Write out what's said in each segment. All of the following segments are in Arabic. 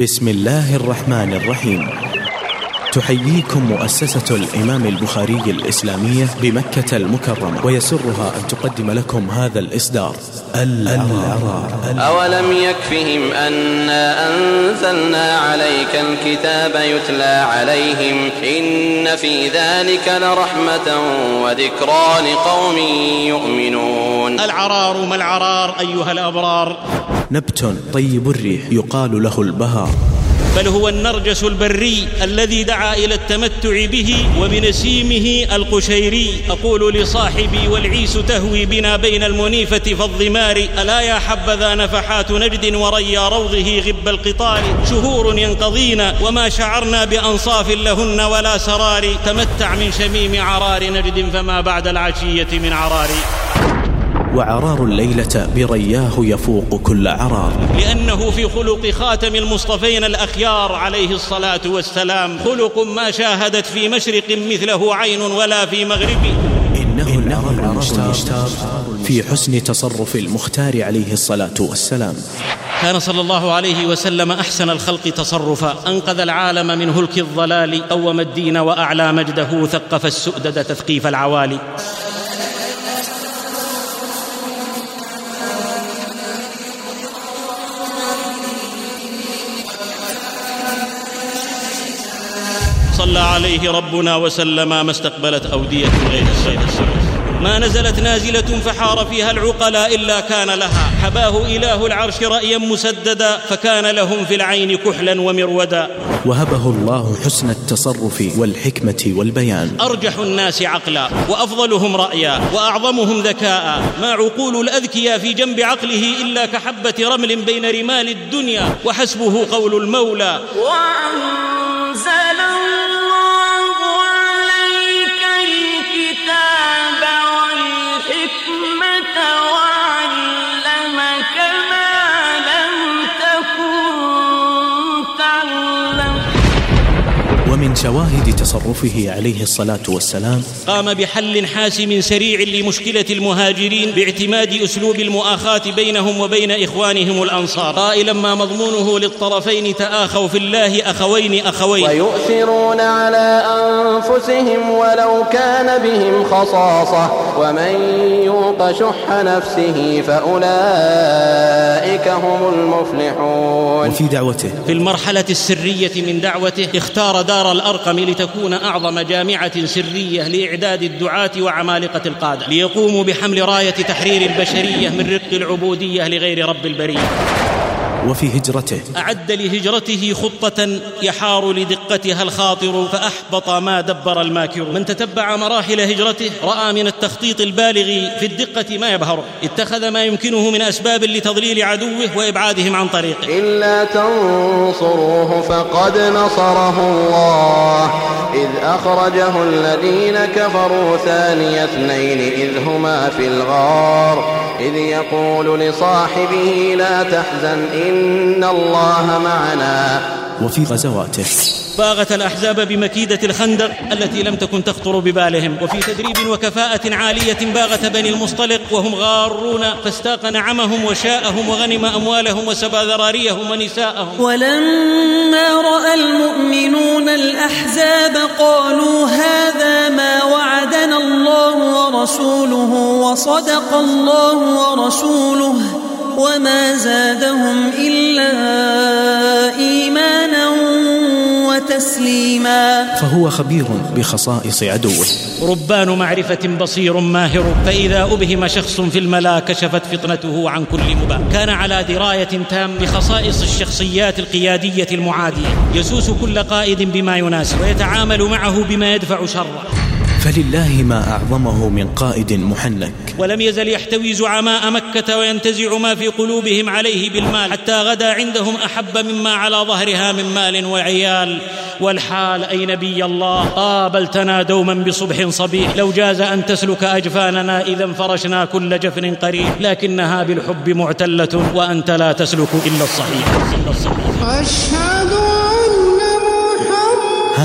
بسم الله الرحمن الرحيم. تحييكم مؤسسة الإمام البخاري الإسلامية بمكة المكرمة ويسرها أن تقدم لكم هذا الإصدار. الأعرار أولم يكفهم أنا أنزلنا عليك الكتاب يتلى عليهم إن في ذلك لرحمة وذكرى لقوم يؤمنون. العرار ما العرار أيها الأبرار؟ نبت طيب الريح يقال له البهار. بل هو النرجس البري الذي دعا إلى التمتع به وبنسيمه القشيري. أقول لصاحبي والعيس تهوي بنا بين المنيفة فالضمار ألا يا حبذا نفحات نجد وريا روضه غب القطار؟ شهور ينقضين وما شعرنا بأنصاف لهن ولا سرار. تمتع من شميم عرار نجد فما بعد العشية من عرار. وعرار الليلة برياه يفوق كل عرار. لأنه في خلق خاتم المصطفين الأخيار عليه الصلاة والسلام. خلق ما شاهدت في مشرق مثله عين ولا في مغرب. إنه العرار المشتار في حسن تصرف المختار عليه الصلاة والسلام. كان صلى الله عليه وسلم أحسن الخلق تصرفا. أنقذ العالم من هلك الضلال. قوم الدين وأعلى مجده. ثقف السؤدد تثقيف العوالي. صلى عليه ربنا وسلم ما استقبلت أودية غير الصيد ما نزلت نازلة فحار فيها العقلاء إلا كان لها. حباه إله العرش رأيا مسددا فكان لهم في العين كحلا ومرودا. وهبه الله حسن التصرف والحكمة والبيان. أرجح الناس عقلا وأفضلهم رأيا وأعظمهم ذكاء. ما عقول الأذكياء في جنب عقله إلا كحبة رمل بين رمال الدنيا. وحسبه قول المولى. وأنزل شواهد تصرفه عليه الصلاة والسلام. قام بحل حاسم سريع لمشكلة المهاجرين باعتماد أسلوب المؤاخاة بينهم وبين إخوانهم الأنصار. قائلا ما مضمونه للطرفين تآخوا في الله أخوين أخوين. ويؤثرون على أنفسهم ولو كان بهم خصاصة. ومن يوق شح نفسه فأولئك هم المفلحون. وفي دعوته. في المرحلة السرية من دعوته اختار دار الأرقم لتكون أعظم جامعة سرية لإعداد الدعاة وعمالقة القادة. ليقوموا بحمل راية تحرير البشرية من رق العبودية لغير رب البرية. وفي هجرته. أعد لهجرته خطة يحار لدقتها الخاطر فأحبط ما دبر الماكر. من تتبع مراحل هجرته رأى من التخطيط البالغ في الدقة ما يبهره اتخذ ما يمكنه من أسباب لتضليل عدوه وإبعادهم عن طريقه. إلا تنصروه فقد نصره الله. إذ أخرجه الذين كفروا ثاني اثنين إذ هما في الغار. إذ يقول لصاحبه لا تحزن إن الله معنا. وفي غزواته. باغت الأحزاب بمكيدة الخندق التي لم تكن تخطر ببالهم وفي تدريب وكفاءة عالية باغت بني المصطلق وهم غارون فاستاق نعمهم وشاءهم وغنم أموالهم وسبى ذراريهم ونساءهم. ولما رأى المؤمنون الأحزاب قالوا هذا ما وعدنا الله ورسوله وصدق الله ورسوله وما زادهم إلا إيمانا وتسليما. فهو خبير بخصائص عدوه. ربان معرفة بصير ماهر فإذا أبهم شخص في الملا كشفت فطنته عن كل مبا. كان على دراية تام بخصائص الشخصيات القيادية المعادية. يسوس كل قائد بما يناسب ويتعامل معه بما يدفع شره. فلله ما أعظمه من قائد محنك. ولم يزل يحتوي زعماء مكة وينتزع ما في قلوبهم عليه بالمال حتى غدا عندهم أحب مما على ظهرها من مال وعيال. والحال أي نبي الله؟ قابلتنا دوما بصبح صبيح. لو جاز أن تسلك أجفاننا إذا فرشنا كل جفن قريب. لكنها بالحب معتلة وأنت لا تسلك إلا الصحيح. إلا الصحيح أشهد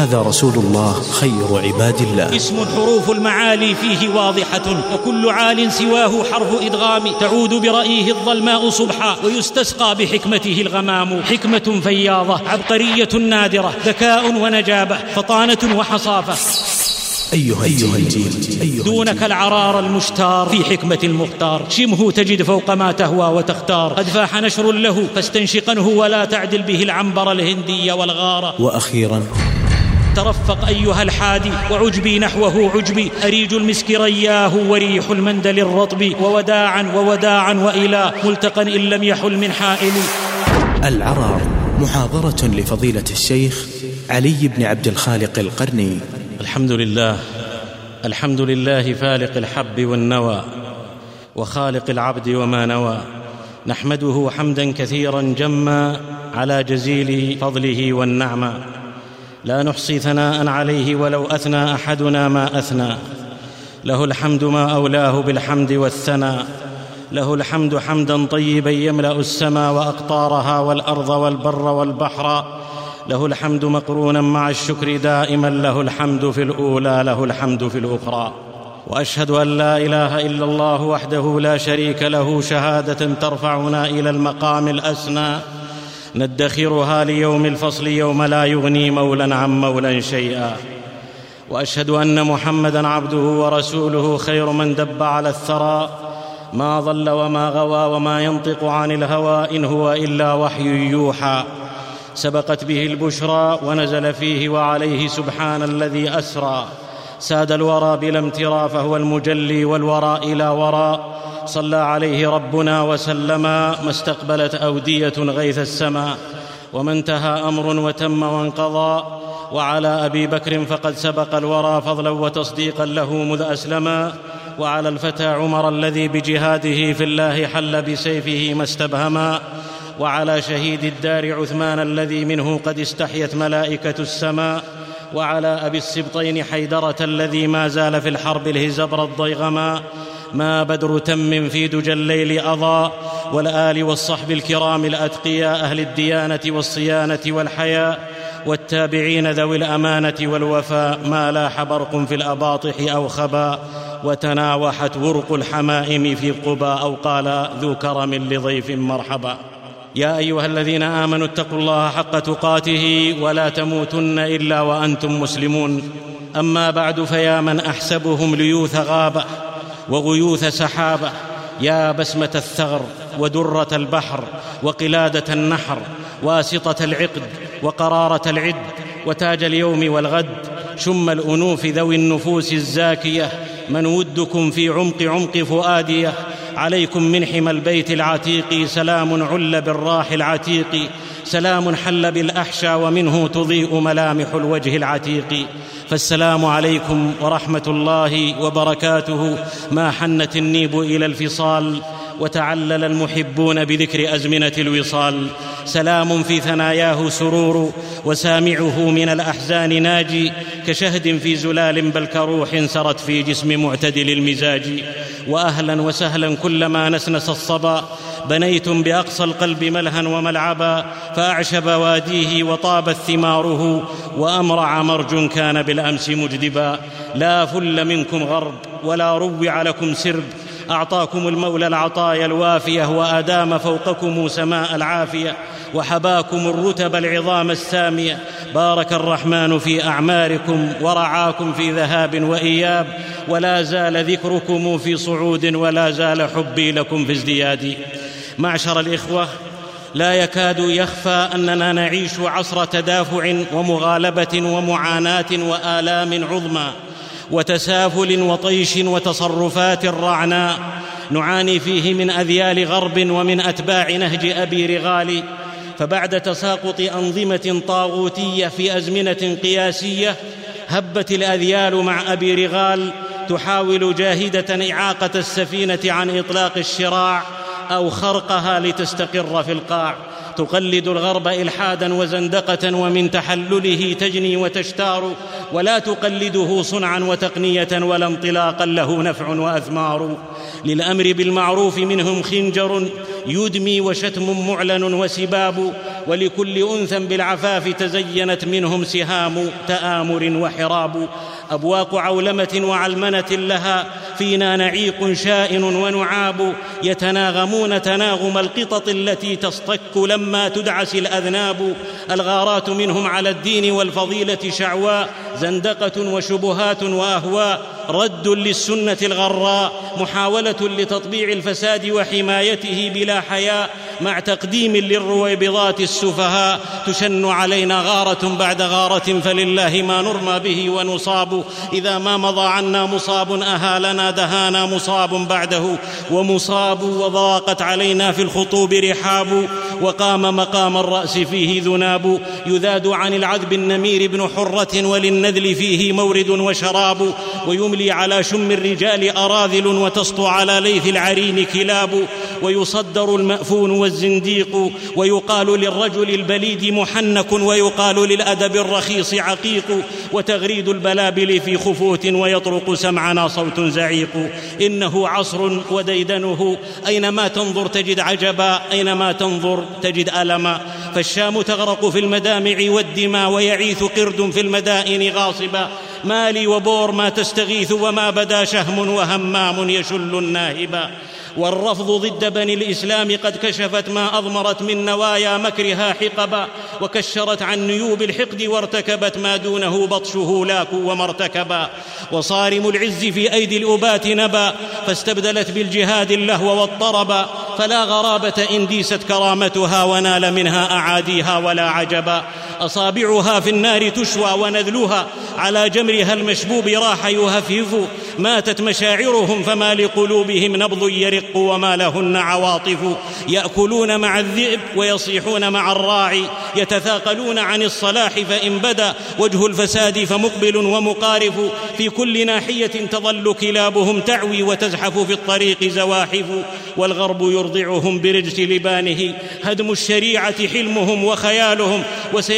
وهذا رسول الله خير عباد الله. اسم حروف المعالي فيه واضحة وكل عال سواه حرف إدغام. تعود برأيه الظلماء صبحا ويستسقى بحكمته الغمام. حكمة فياضة عبقرية نادرة ذكاء ونجابة فطانة وحصافة. أيها الجيل دونك العرار المشتار في حكمة المختار. شمه تجد فوق ما تهوى وتختار. قد فاح نشر له فاستنشقنه ولا تعدل به العنبر الهندي والغارة وأخيرا ترفق أيها الحادي وعجبي نحوه عجبي. أريج المسك رياه وريح المندل الرطب ووداعا ووداعا وإلى. ملتقى إن لم يحل من حائل العرار محاضرة لفضيلة الشيخ علي بن عبد الخالق القرني. الحمد لله الحمد لله فالق الحب والنوى وخالق العبد وما نوى. نحمده حمدا كثيرا جما على جزيل فضله والنعمى. لا نحصي ثناء عليه ولو أثنى أحدنا ما أثنى. له الحمد ما أولاه بالحمد والثنى له الحمد حمدا طيبا يملأ السماء وأقطارها والأرض والبر والبحر. له الحمد مقرونا مع الشكر دائما. له الحمد في الأولى له الحمد في الأخرى. وأشهد أن لا إله إلا الله وحده لا شريك له. شهادة ترفعنا إلى المقام الاسنى ندخرها ليوم الفصل يوم لا يغني مولا عن مولا شيئا. وأشهد أن محمدا عبده ورسوله خير من دب على الثرى. ما ضل وما غوى وما ينطق عن الهوى إن هو إلا وحي يوحى. سبقت به البشرى ونزل فيه وعليه سبحان الذي أسرى. ساد الورى بلا امترى فهو المجلي والورى إلى وراء. صلى عليه ربنا وسلم ما استقبلت أودية غيث السماء وما انتهى أمر وتم وانقضى وعلى أبي بكر فقد سبق الورى فضلا وتصديقا له مذ اسلما وعلى الفتى عمر الذي بجهاده في الله حل بسيفه ما استبهما وعلى شهيد الدار عثمان الذي منه قد استحيت ملائكة السماء وعلى أبي السبطين حيدرة الذي ما زال في الحرب الهزبر الضيغما ما بدر تم في دجى الليل اضى والآل والصحب الكرام الأتقياء أهل الديانة والصيانة والحياء والتابعين ذوي الأمانة والوفاء ما لاح برق في الأباطح أو خبا وتناوحت ورق الحمائم في قبى أو قال ذو كرم لضيف مرحبا. يا أيها الذين آمنوا اتقوا الله حق تقاته ولا تموتن إلا وأنتم مسلمون. أما بعد فيا من أحسبهم ليوث غابة. وغيوث سحابة يا بسمة الثغر ودرة البحر وقلادة النحر واسطة العقد وقرارة العد وتاج اليوم والغد شم الأنوف ذوي النفوس الزاكية من ودكم في عمق عمق فؤاديه عليكم من حمى البيت العتيق سلام عل بالراح العتيق سلام حل بالأحشى ومنه تضيء ملامح الوجه العتيق. فالسلام عليكم ورحمة الله وبركاته. ما حنت النيب إلى الفصال وتعلل المحبون بذكر أزمنة الوصال. سلام في ثناياه سرور وسامعه من الأحزان ناجي كشهد في زلال بل كروح سرت في جسم معتدل المزاج وأهلا وسهلا كلما نسنس الصبا. بنيتم بأقصى القلب ملها وملعبا فأعشب واديه وطابت ثماره وأمرع مرج كان بالأمس مجدبا. لا فل منكم غرب ولا روع لكم سرب. أعطاكم المولى العطايا الوافية وأدام فوقكم سماء العافية وحباكم الرتب العظام السامية. بارك الرحمن في أعماركم ورعاكم في ذهاب وإياب. ولا زال ذكركم في صعود ولا زال حبي لكم في ازدياد. معشر الإخوة لا يكاد يخفى أننا نعيش عصر تدافع ومغالبة ومعاناة وآلام عظمى. وتسافل وطيش وتصرفات رعناء نعاني فيه من أذيال غرب ومن أتباع نهج أبي رغال. فبعد تساقط أنظمة طاغوتية في أزمنة قياسية هبت الأذيال مع أبي رغال تحاول جاهدة إعاقة السفينة عن إطلاق الشراع أو خرقها لتستقر في القاع. تقلد الغرب إلحادا وزندقة ومن تحلله تجني وتشتار ولا تقلده صنعا وتقنية ولا انطلاقا له نفع وأثمار. للأمر بالمعروف منهم خنجر يدمي وشتم معلن وسباب ولكل أنثى بالعفاف تزينت منهم سهام تآمر وحراب. أبواق عولمة وعلمنة لها فينا نعيق شائن ونعاب يتناغمون تناغم القطط التي تصطك لما تدعس الأذناب. الغارات منهم على الدين والفضيلة شعواء زندقة وشبهات وأهواء. رد للسنة الغراء محاولة لتطبيع الفساد وحمايته بلا حياء. مع تقديم للرويبضات السفهاء تشن علينا غارة بعد غارة فلله ما نرمى به ونصاب. إذا ما مضى عنا مصاب أهالنا دهانا مصاب بعده ومصاب وضاقت علينا في الخطوب رحاب وقام مقام الرأس فيه ذناب يذاد عن العذب النمير بن حرة وللنذل فيه مورد وشراب ويملي على شم الرجال أراذل وتسطو على ليث العرين كلاب ويصدر المأفون والزنديق ويقال للرجل البليد محنك ويقال للأدب الرخيص عقيق وتغريد البلابل في خفوت ويطرق سمعنا صوت زعيق. إنه عصر وديدنه. أينما تنظر تجد عجبا أينما تنظر تجد ألما. فالشام تغرق في المدامع والدماء ويعيث قرد في المدائن غاصبا. مالي وبور ما تستغيث وما بدا شهم وهمام يشل الناهبا. والرفض ضد بني الإسلام قد كشفت ما أضمرت من نوايا مكرها حقبا وكشرت عن نيوب الحقد وارتكبت ما دونه بطشه لاك وما ارتكبا. وصارم العز في أيدي الابات نبا فاستبدلت بالجهاد اللهو والطربا. فلا غرابة إن ديست كرامتها ونال منها أعاديها ولا عجبا. أصابعها في النار تشوى ونذلها على جمرها المشبوب راح يهفهف. ماتت مشاعرهم فما لقلوبهم نبض يرق وما لهن عواطف. يأكلون مع الذئب ويصيحون مع الراعي. يتثاقلون عن الصلاح فإن بدا. وجه الفساد فمقبل ومقارف. في كل ناحية تظل كلابهم تعوي وتزحف في الطريق زواحف. والغرب يرضعهم برجس لبانه. هدم الشريعة حلمهم وخيالهم.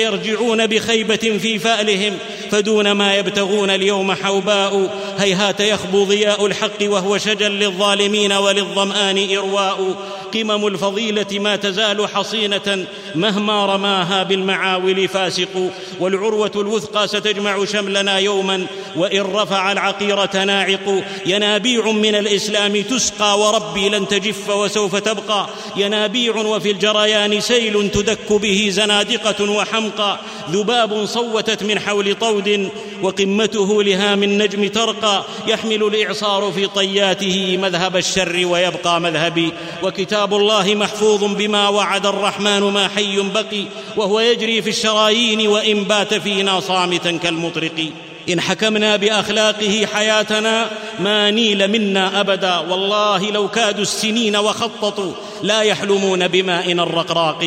وسيرجعون بخيبة في فألهم فدون ما يبتغون اليوم حوباء هيهات يخبو ضياء الحق وهو شجا للظالمين وللظمآن إرواء. قمم الفضيلة ما تزال حصينة مهما رماها بالمعاول فاسق والعروة الوثقى ستجمع شملنا يوما وإن رفع العقيرة ناعق ينابيع من الإسلام تسقى وربي لن تجف وسوف تبقى ينابيع وفي الجريان سيل تدك به زنادقة وحمقى ذباب صوتت من حول طود وقمته لهام النجم ترقى يحمل الإعصار في طياته مذهب الشر ويبقى مذهبي وكتاب الله محفوظ بما وعد الرحمن ما حي بقي وهو يجري في الشرايين وإن بات فينا صامتا كالمطرق. إن حكمنا بأخلاقه حياتنا ما نيل منا أبدا. والله لو كادوا السنين وخططوا لا يحلمون بماء الرقراق.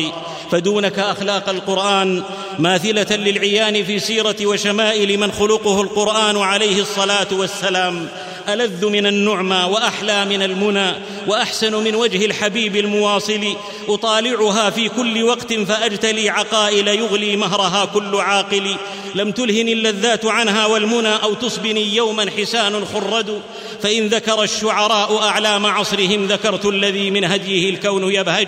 فدونك أخلاق القرآن ماثلة للعيان في سيرة وشمائل من خلقه القرآن عليه الصلاة والسلام. ألذ من النعمى وأحلى من المنى وأحسن من وجه الحبيب المواصل. أطالعها في كل وقت فأجتلي عقائل يغلي مهرها كل عاقل. لم تلهن اللذات عنها والمنى أو تصبني يوما حسان خرد. فإن ذكر الشعراء أعلام عصرهم ذكرت الذي من هديه الكون يبهج.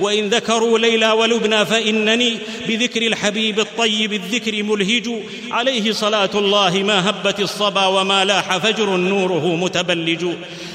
وإن ذكروا ليلى ولبنى فإنني بذكر الحبيب الطيب الذكر ملهج. عليه صلاة الله ما هبت الصبا وما لاح فجر نوره متبلج.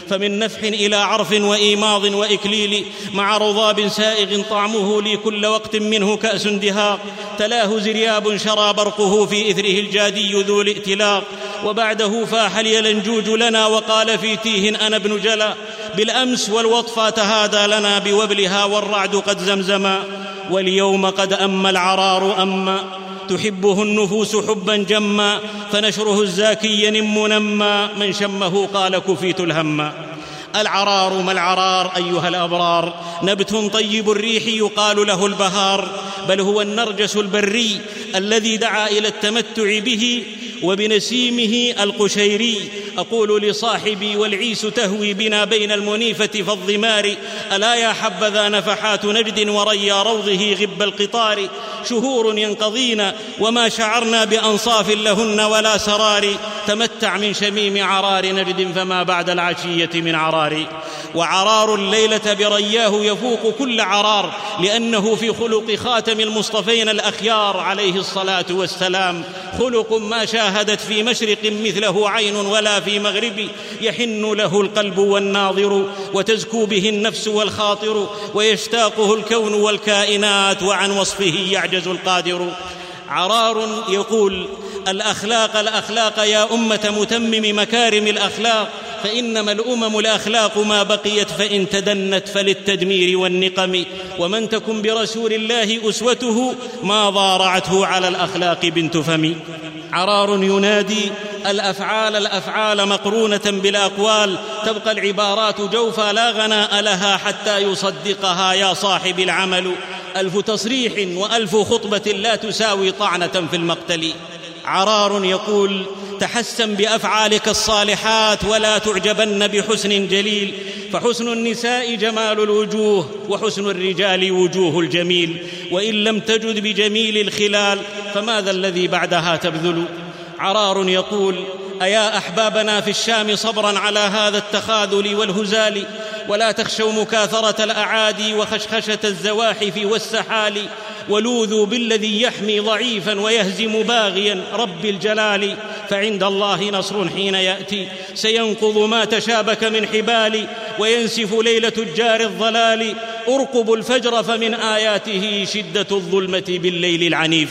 فمن نفح إلى عرف وإيماض وإكليل مع رضاب سائغ طعمه لي كل وقت منه كأس دهاق. تلاه زرياب شرى برقه في إثره الجادي ذو الائتلاق. وبعده فاح اليلنجوج لنا وقال في تيه أنا ابن جلا. بالأمس والوطفى تهادى لنا بوبلها والرعد قد زمزما. واليوم قد أما العرار أما. تحبه النفوس حبا جما فنشره الزاكي ينم نما من شمه قال كفيت الهم. العرار ما العرار أيها الأبرار؟ نبت طيب الريح يقال له البهار. بل هو النرجس البري الذي دعا إلى التمتع به وبنسيمه القشيري أقول لصاحبي والعيس تهوي بنا بين المنيفة فالضمار ألا يا حبذا نفحات نجد وريا روضه غب القطار؟ شهور ينقضين وما شعرنا بأنصاف لهن ولا سرار. تمتع من شميم عرار نجد فما بعد العشية من عرار. وعرار الليلة برياه يفوق كل عرار لأنه في خلق خاتم المصطفين الأخيار عليه الصلاة والسلام. خلق ما شاهدت في مشرق مثله عين ولا في مغرب يحن له القلب والناظر وتزكو به النفس والخاطر ويشتاقه الكون والكائنات وعن وصفه يعجز القادر. عرار يقول الأخلاق الأخلاق يا أمة متمم مكارم الأخلاق فإنما الأمم الأخلاق ما بقيت فإن تدنت فللتدمير والنقم. ومن تكن برسول الله أسوته ما ضارعته على الأخلاق بنت فم. عرار ينادي الأفعال الأفعال مقرونة بالاقوال تبقى العبارات جوفا لا غناء لها حتى يصدقها يا صاحب العمل. ألف تصريح وألف خطبة لا تساوي طعنة في المقتل. عرار يقول تحسن بأفعالك الصالحات ولا تعجبن بحسن جليل. فحسن النساء جمال الوجوه وحسن الرجال وجوه الجميل. وإن لم تجد بجميل الخلال فماذا الذي بعدها تبذل؟ عرار يقول أيا أحبابنا في الشام صبرا على هذا التخاذل والهزال؟ ولا تخشوا مكاثرة الأعادي وخشخشة الزواحف والسحال؟ ولوذوا بالذي يحمي ضعيفا ويهزم باغيا رب الجلال. فعند الله نصر حين يأتي. سينقض ما تشابك من حبال وينسف ليل تجار الضلال. أرقبوا الفجر فمن آياته شدة الظلمة بالليل العنيف.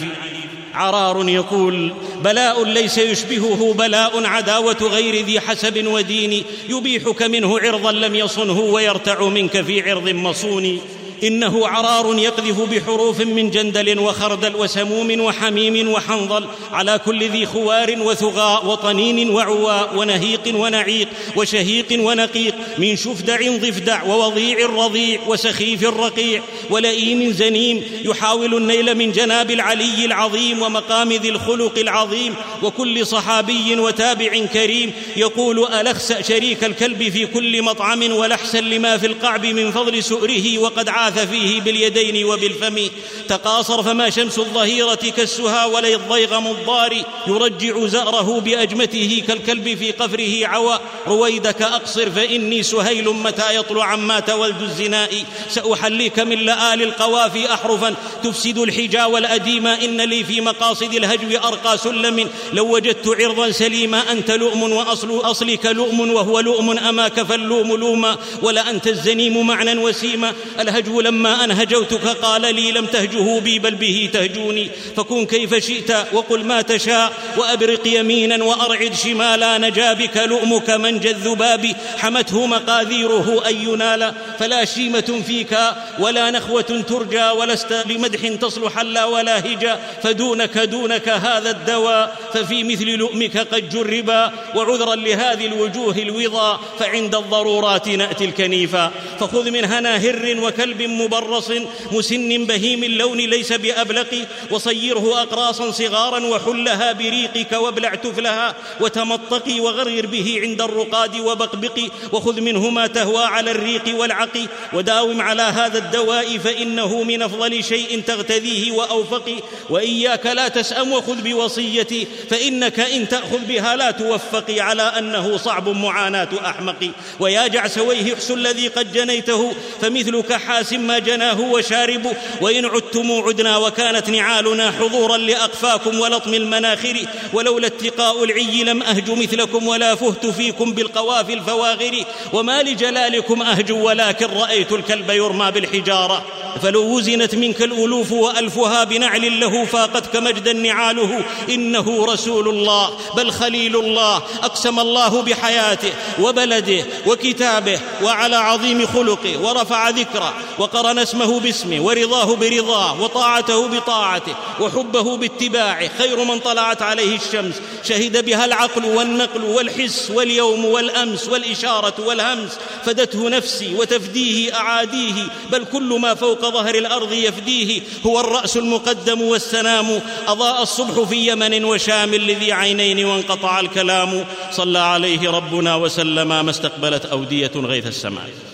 عرار يقول بلاء ليس يشبهه بلاء عداوة غير ذي حسب ودين. يبيحك منه عرضا لم يصنه ويرتع منك في عرض مصون. إنه عرار يقذف بحروف من جندل وخردل وسموم وحميم وحنظل على كل ذي خوار وثغاء وطنين وعواء ونهيق ونعيق وشهيق ونقيق من شفدع ضفدع ووضيع رضيع وسخيف رقيع ولئيم زنيم يحاول النيل من جناب العلي العظيم ومقام ذي الخلق العظيم وكل صحابي وتابع كريم يقول الخسا شريك الكلب في كل مطعم ولحسا لما في القعب من فضل سؤره وقد عاد بعث فيه باليدين وبالفم. تقاصر فما شمس الظهيرة كالسها ولا الضيغم الضار. يرجع زأره بأجمته كالكلب في قفره عوى. رويدك أقصر فإني سهيل متى يطلع عما تولد الزناء. سأحليك من لآل القوافي أحرفا. تفسد الحجا والأديم. إن لي في مقاصد الهجو أرقى سلم. لو وجدت عرضا سليما أنت لؤم وأصل أصلك لؤم وهو لؤم. أماك فاللوم لوما. ولا أنت الزنيم معنى وسيما. الهجو لما أن هجوتك قال لي لم تهجه بي بل به تهجوني فكن كيف شئت وقل ما تشاء وأبرق يمينا وأرعد شمالا نجا بك لؤمك منجى الذباب حمته مقاذيره أن ينال فلا شيمة فيك ولا نخوة ترجى ولست لمدح تصلح لا ولا هجا فدونك دونك هذا الدواء ففي مثل لؤمك قد جربا وعذرا لهذه الوجوه الوضا فعند الضرورات نأتي الكنيفا فخذ من خرا هر وكلب مبرص مسن بهيم اللون ليس بأبلق وصيره أقراصا صغارا وحلها بريقك وابلع تفلها وتمطقي وغرغر به عند الرقاد وبقبقي وخذ منه ما تهوى على الريق والعقي وداوم على هذا الدواء فإنه من أفضل شيء تغتذيه وأوفقي وإياك لا تسأم وخذ بوصيتي فإنك إن تأخذ بها لا توفقي على أنه صعب معاناة أحمق. ويا جعسويه احس الذي قد جنيته فمثلك حاسم ما جناه وشارب وإن عدتم عدنا وكانت نعالنا حضورا لأقفاكم ولطم المناخر ولولا اتقاء العي لم أهج مثلكم ولا فهت فيكم بالقوافي الفواغر. وما لجلالكم أهجو ولكن رأيت الكلب يرمى بالحجارة. فلو وزنت منك الألوف وألفها بنعل له فاقتك مجدا نعاله. إنه رسول الله بل خليل الله أقسم الله بحياته وبلده وكتابه وعلى عظيم خلقه ورفع ذكره وقرن اسمه باسمه ورضاه برضاه وطاعته بطاعته وحبه باتباعه خير من طلعت عليه الشمس. شهد بها العقل والنقل والحس واليوم والأمس والإشارة والهمس. فدته نفسي وتفديه أعاديه بل كل ما فوق ظهر الأرض يفديه. هو الرأس المقدم والسنام أضاء الصبح في يمن وشام لذي عينين وانقطع الكلام. صلى عليه ربنا وسلم ما استقبلت أودية غيث السماء.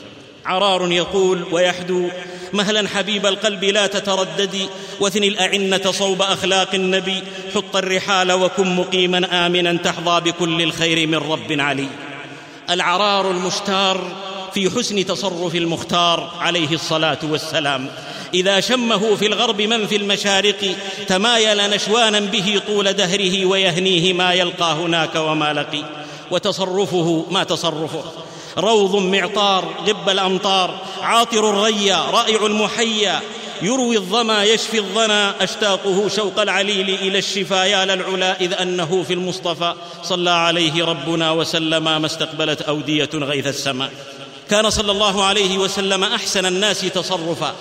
عرار يقول ويحدو مهلا حبيب القلب لا تترددي واثني الأعنة صوب أخلاق النبي حط الرحال وكن مقيما آمنا تحظى بكل الخير من رب علي. العرار المشتار في حسن تصرف المختار عليه الصلاة والسلام. إذا شمه في الغرب من في المشارق تمايل نشوانا به طول دهره ويهنيه ما يلقى هناك وما لقي. وتصرفه ما تصرفه. روض معطار غب الأمطار. عاطر الريا رائع المحيا يروي الظما يشفي الظنا. أشتاقه شوق العليل إلى الشفا. يا للعلا إذ أنه في المصطفى. صلى عليه ربنا وسلم ما استقبلت أودية غيث السماء. كان صلى الله عليه وسلم أحسن الناس تصرفا.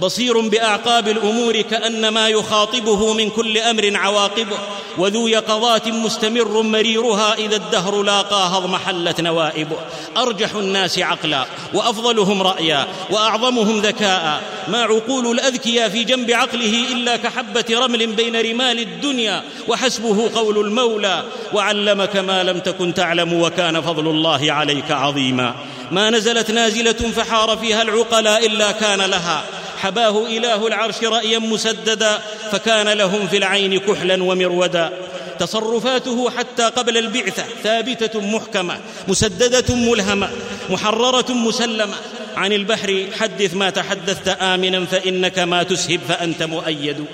بصير بأعقاب الأمور كان ما يخاطبه من كل أمر عواقبه وذو يقظات مستمر مريرها إذا الدهر لاقاها اضمحلت نوائبه. أرجح الناس عقلا وأفضلهم رأيا وأعظمهم ذكاء. ما عقول الأذكياء في جنب عقله إلا كحبة رمل بين رمال الدنيا وحسبه قول المولى. وعلمك ما لم تكن تعلم وكان فضل الله عليك عظيما. ما نزلت نازلة فحار فيها العقلاء إلا كان لها. حباه إله العرش رأيا مسددا فكان لهم في العين كحلا ومرودا. تصرفاته حتى قبل البعثة ثابتة محكمة مسددة ملهمة محررة مسلمة. عن البحر حدث ما تحدثت آمنا فإنك ما تسهب فأنت مؤيد.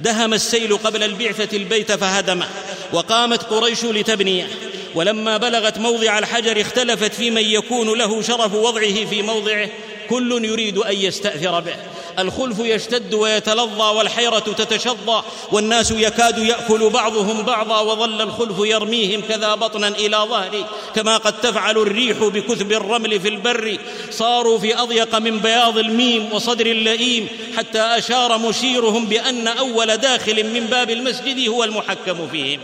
دهم السيل قبل البعثة البيت فهدمه وقامت قريش لتبنيه. ولما بلغت موضع الحجر اختلفت في من يكون له شرف وضعه في موضعه. كل يريد أن يستأثر به. الخلف يشتد ويتلظى والحيرة تتشظى والناس يكاد يأكل بعضهم بعضا وظل الخلف يرميهم كذا بطنا إلى ظهري. كما قد تفعل الريح بكثب الرمل في البر. صاروا في أضيق من بياض الميم وصدر اللئيم حتى أشار مشيرهم بأن أول داخل من باب المسجد هو المحكم فيهم.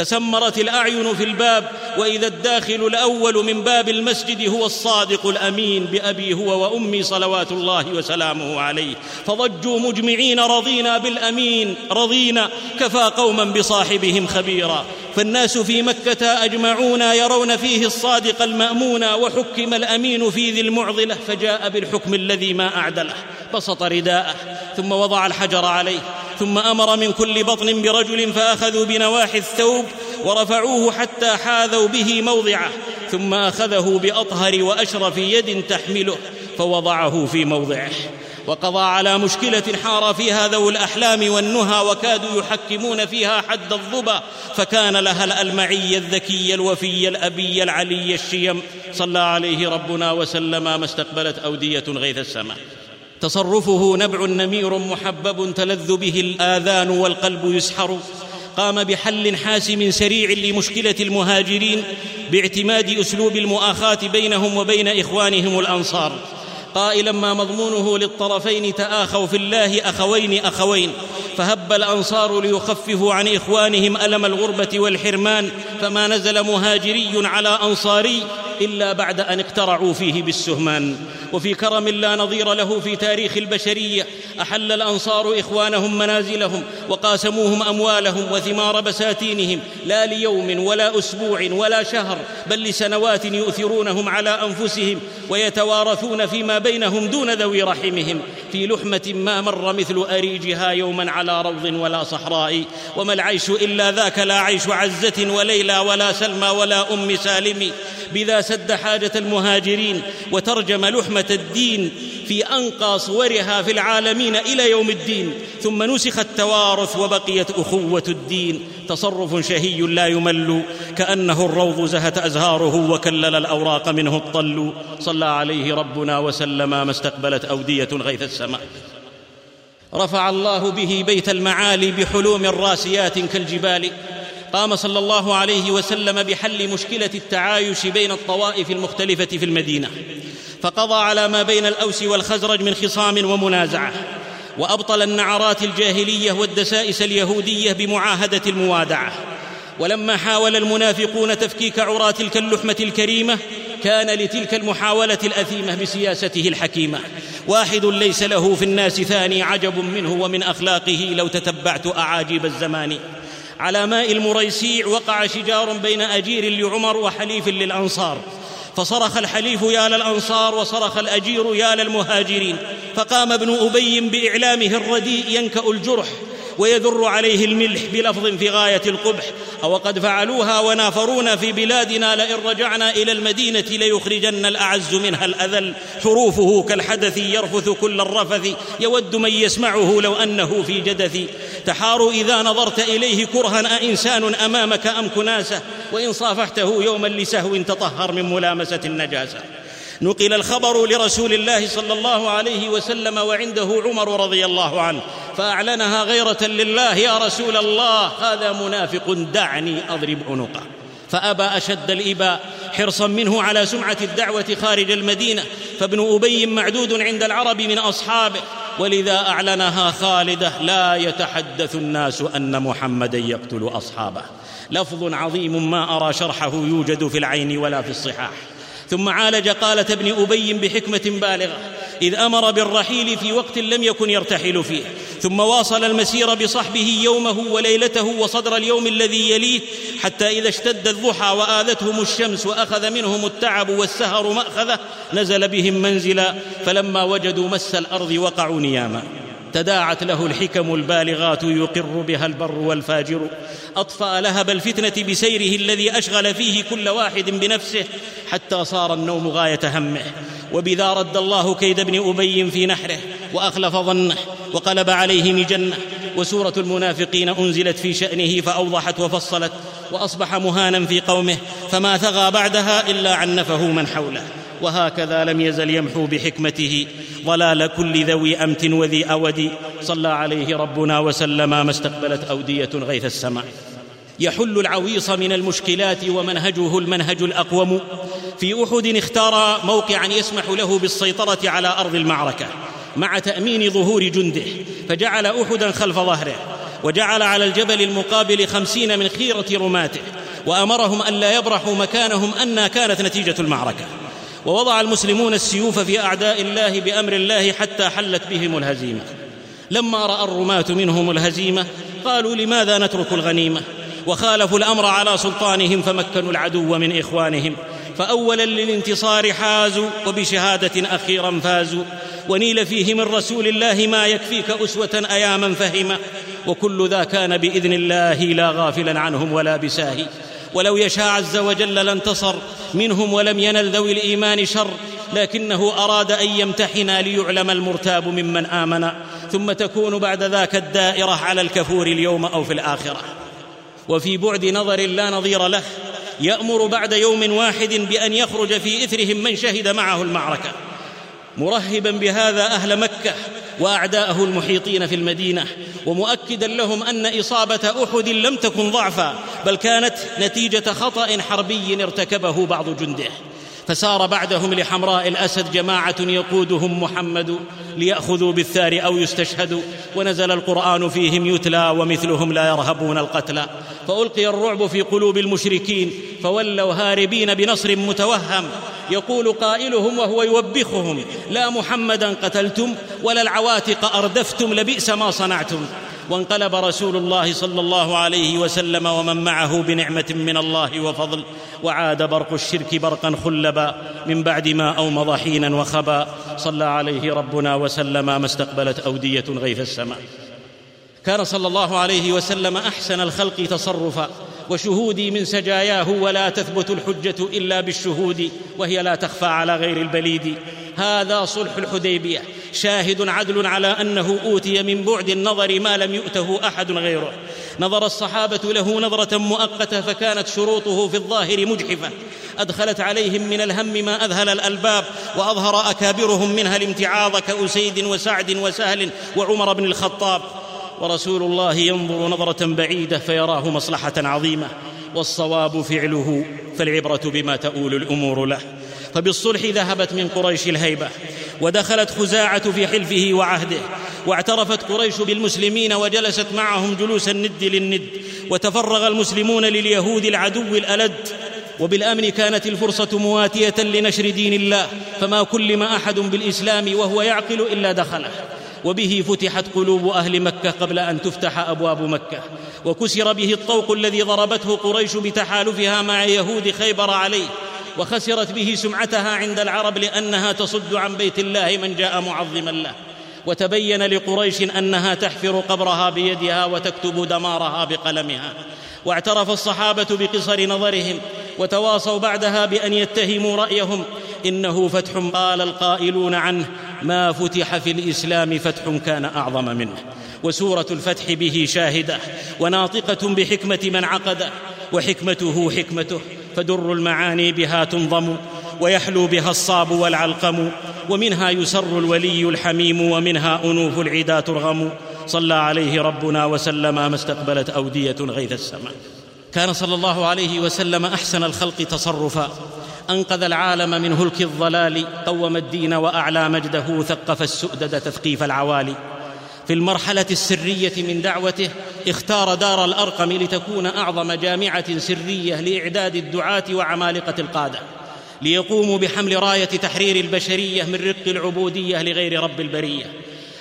تسمرت الأعين في الباب وإذا الداخل الأول من باب المسجد هو الصادق الأمين بأبي هو وأمي صلوات الله وسلامه عليه. فضجوا مجمعين رضينا بالأمين رضينا كفى قوما بصاحبهم خبيرا. فالناس في مكة أجمعون يرون فيه الصادق المأمون وحكم الأمين في ذي المعضلة فجاء بالحكم الذي ما أعدله. بسط رداءه ثم وضع الحجر عليه. ثم أمر من كل بطن برجل فأخذوا بنواحي الثوب ورفعوه حتى حاذوا به موضعه ثم أخذه بأطهر وأشرف يد تحمله فوضعه في موضعه. وقضى على مشكلة حار فيها ذو الأحلام والنهى وكادوا يحكمون فيها حد الظبا فكان لها الألمعي الذكي الوفي الأبي العلي الشيم. صلى عليه ربنا وسلم ما استقبلت أودية غيث السماء. تصرفه نبع نمير محبب تلذ به الآذان والقلب يسحر. قام بحل حاسم سريع لمشكلة المهاجرين باعتماد أسلوب المؤاخاة بينهم وبين إخوانهم الأنصار. قائلا ما مضمونه للطرفين تآخوا في الله أخوين أخوين. فهب الأنصار ليخففوا عن إخوانهم ألم الغربة والحرمان. فما نزل مهاجري على أنصاري إلا بعد أن اقترعوا فيه بالسهمان. وفي كرم لا نظير له في تاريخ البشرية. أحل الأنصار إخوانهم منازلهم وقاسموهم أموالهم وثمار بساتينهم. لا ليوم ولا أسبوع ولا شهر بل لسنوات يؤثرونهم على أنفسهم ويتوارثون فيما بينهم دون ذوي رحمهم. في لحمة ما مر مثل أريجها يوما على روض ولا صحراء. وما العيش إلا ذاك لا عيش عزة وليلى ولا سلمى ولا أم سالم. بذا سد حاجة المهاجرين وترجم لحمة الدين في أنقى صورها في العالمين إلى يوم الدين. ثم نسخ التوارث وبقيت أخوة الدين. تصرف شهي لا يمل كأنه الروض زهت أزهاره وكلل الأوراق منه الطل. صلى عليه ربنا وسلم ما استقبلت أودية غيث السماء. رفع الله به بيت المعالي بحلوم راسيات كالجبال. قام صلى الله عليه وسلم بحل مشكلة التعايش بين الطوائف المختلفة في المدينة. فقضى على ما بين الأوس والخزرج من خصام ومنازعة. وأبطل النعرات الجاهلية والدسائس اليهودية بمعاهدة الموادعة. ولما حاول المنافقون تفكيك عرى تلك اللحمة الكريمة كان لتلك المحاولة الأثيمة بسياسته الحكيمة. واحد ليس له في الناس ثاني عجب منه ومن أخلاقه لو تتبعت أعاجيب الزمان. على ماء المريسيع وقع شجار بين أجير لعمر وحليف للأنصار. فصرخ الحليف يا للأنصار وصرخ الأجير يا للمهاجرين. فقام ابن أبي بإعلامه الرديء ينكأ الجرح. ويذر عليه الملح بلفظ في غاية القبح. أو قد فعلوها ونافرونا في بلادنا لئن رجعنا إلى المدينة ليخرجن الأعز منها الأذل. حروفه كالحدث يرفث كل الرفث. يود من يسمعه لو أنه في جدث. تحار إذا نظرت إليه كرها أإنسان أمامك أم كناسة؟ وإن صافحته يوما لسهو تطهر من ملامسة النجاسة. نقل الخبر لرسول الله صلى الله عليه وسلم وعنده عمر رضي الله عنه فأعلنها غيرة لله يا رسول الله هذا منافق دعني أضرب عنقه. فأبى أشد الإباء حرصا منه على سمعة الدعوة خارج المدينة فابن أبي معدود عند العرب من أصحابه ولذا أعلنها خالده لا يتحدث الناس أن محمدا يقتل أصحابه. لفظ عظيم ما أرى شرحه يوجد في العين ولا في الصحاح. ثم عالج قاله ابن أبي بحكمة بالغة إذ أمر بالرحيل في وقت لم يكن يرتحل فيه. ثم واصل المسير بصحبه يومه وليلته وصدر اليوم الذي يليه حتى إذا اشتد الضحى وآذتهم الشمس وأخذ منهم التعب والسهر مأخذه نزل بهم منزلا فلما وجدوا مس الأرض وقعوا نياما. تداعت له الحكم البالغات يقر بها البر والفاجر. أطفأ لهب الفتنة بسيره الذي أشغل فيه كل واحد بنفسه حتى صار النوم غاية همه. وبذا رد الله كيد ابن أبي في نحره وأخلف ظنه وقلب عليه مجنة. وسورة المنافقين أنزلت في شأنه فأوضحت وفصلت وأصبح مهانا في قومه فما ثغى بعدها إلا عنفه من حوله. وهكذا لم يزل يمحو بحكمته. ضلال كل ذوي أمت وذي أود. صلى عليه ربنا وسلم ما استقبلت أودية غيث السماء. يحل العويص من المشكلات ومنهجه المنهج الأقوم. في أحد اختار موقعا يسمح له بالسيطرة على أرض المعركة. مع تأمين ظهور جنده. فجعل احدا خلف ظهره. وجعل على الجبل المقابل خمسين من خيرة رماته. وأمرهم الا يبرحوا مكانهم أنها كانت نتيجة المعركة. ووضع المسلمون السيوف في أعداء الله بأمر الله حتى حلت بهم الهزيمة. لما رأى الرماة منهم الهزيمة قالوا لماذا نترك الغنيمة؟ وخالفوا الأمر على سلطانهم فمكنوا العدو من إخوانهم. فاولا للانتصار حازوا وبشهادة أخيرا فازوا. ونيل فيه من رسول الله ما يكفيك أسوة ايا من فهم وكل ذا كان بإذن الله لا غافلا عنهم ولا بساهي. ولو يشاء عز وجل لانتصر. منهم ولم ينل ذوي الإيمان شر لكنه أراد أن يمتحنا ليعلم المرتاب ممن آمن. ثم تكون بعد ذاك الدائرة على الكفور اليوم أو في الآخرة. وفي بعد نظر لا نظير له يأمر بعد يوم واحد بأن يخرج في إثرهم من شهد معه المعركة. مرهبا بهذا أهل مكة وأعداءه المحيطين في المدينة ومؤكدا لهم أن إصابة أحد لم تكن ضعفا بل كانت نتيجة خطأ حربي ارتكبه بعض جنده. فسار بعدهم لحمراء الأسد جماعة يقودهم محمد ليأخذوا بالثار أو يستشهدوا ونزل القرآن فيهم يتلى ومثلهم لا يرهبون القتلى فألقي الرعب في قلوب المشركين فولوا هاربين بنصر متوهم يقول قائلهم وهو يوبخهم لا محمدا قتلتم ولا العواتق أردفتم لبئس ما صنعتم. وانقلب رسول الله صلى الله عليه وسلم ومن معه بنعمة من الله وفضل وعاد برق الشرك برقا خلبا من بعد ما أومض حينا وخبا. صلى عليه ربنا وسلم ما استقبلت أودية غيث السماء. كان صلى الله عليه وسلم أحسن الخلق تصرفا. وشهودي من سجاياه ولا تثبت الحجة إلا بالشهود وهي لا تخفى على غير البليد. هذا صلح الحديبية. شاهد عدل على أنه أوتي من بعد النظر ما لم يؤته أحد غيره. نظر الصحابة له نظرة مؤقتة فكانت شروطه في الظاهر مجحفة. أدخلت عليهم من الهم ما أذهل الألباب وأظهر أكابرهم منها الامتعاض كأسيد وسعد وسهل وعمر بن الخطاب. ورسول الله ينظر نظرة بعيدة فيراه مصلحة عظيمة والصواب فعله فالعبرة بما تؤول الأمور له. فبالصلح ذهبت من قريش الهيبة ودخلت خزاعة في حلفه وعهده واعترفت قريش بالمسلمين وجلست معهم جلوس الند للند وتفرغ المسلمون لليهود العدو الألد. وبالأمن كانت الفرصة مواتية لنشر دين الله فما كلم أحد بالإسلام وهو يعقل إلا دخله. وبه فتحت قلوب أهل مكة قبل أن تفتح أبواب مكة. وكسر به الطوق الذي ضربته قريش بتحالفها مع يهود خيبر عليه. وخسرت به سمعتها عند العرب لأنها تصد عن بيت الله من جاء معظما له. وتبين لقريش أنها تحفر قبرها بيدها وتكتب دمارها بقلمها. واعترف الصحابة بقصر نظرهم وتواصوا بعدها بأن يتهموا رأيهم. إنه فتح قال القائلون عنه ما فتح في الإسلام فتح كان أعظم منه. وسورة الفتح به شاهدة وناطقة بحكمة من عقده وحكمته حكمته. فدر المعاني بها تنظم ويحلو بها الصاب والعلقم ومنها يسر الولي الحميم ومنها أنوف العدا ترغم. صلى عليه ربنا وسلم ما استقبلت أودية غيث السماء. كان صلى الله عليه وسلم أحسن الخلق تصرفا. أنقذ العالم من هلك الضلال قوم الدين وأعلى مجده ثقف السؤدد تثقيف العوالي في المرحلة السرية من دعوته اختار دار الأرقم لتكون أعظم جامعة سرية لإعداد الدعاة وعمالقة القادة. ليقوموا بحمل راية تحرير البشرية من رق العبودية لغير رب البرية.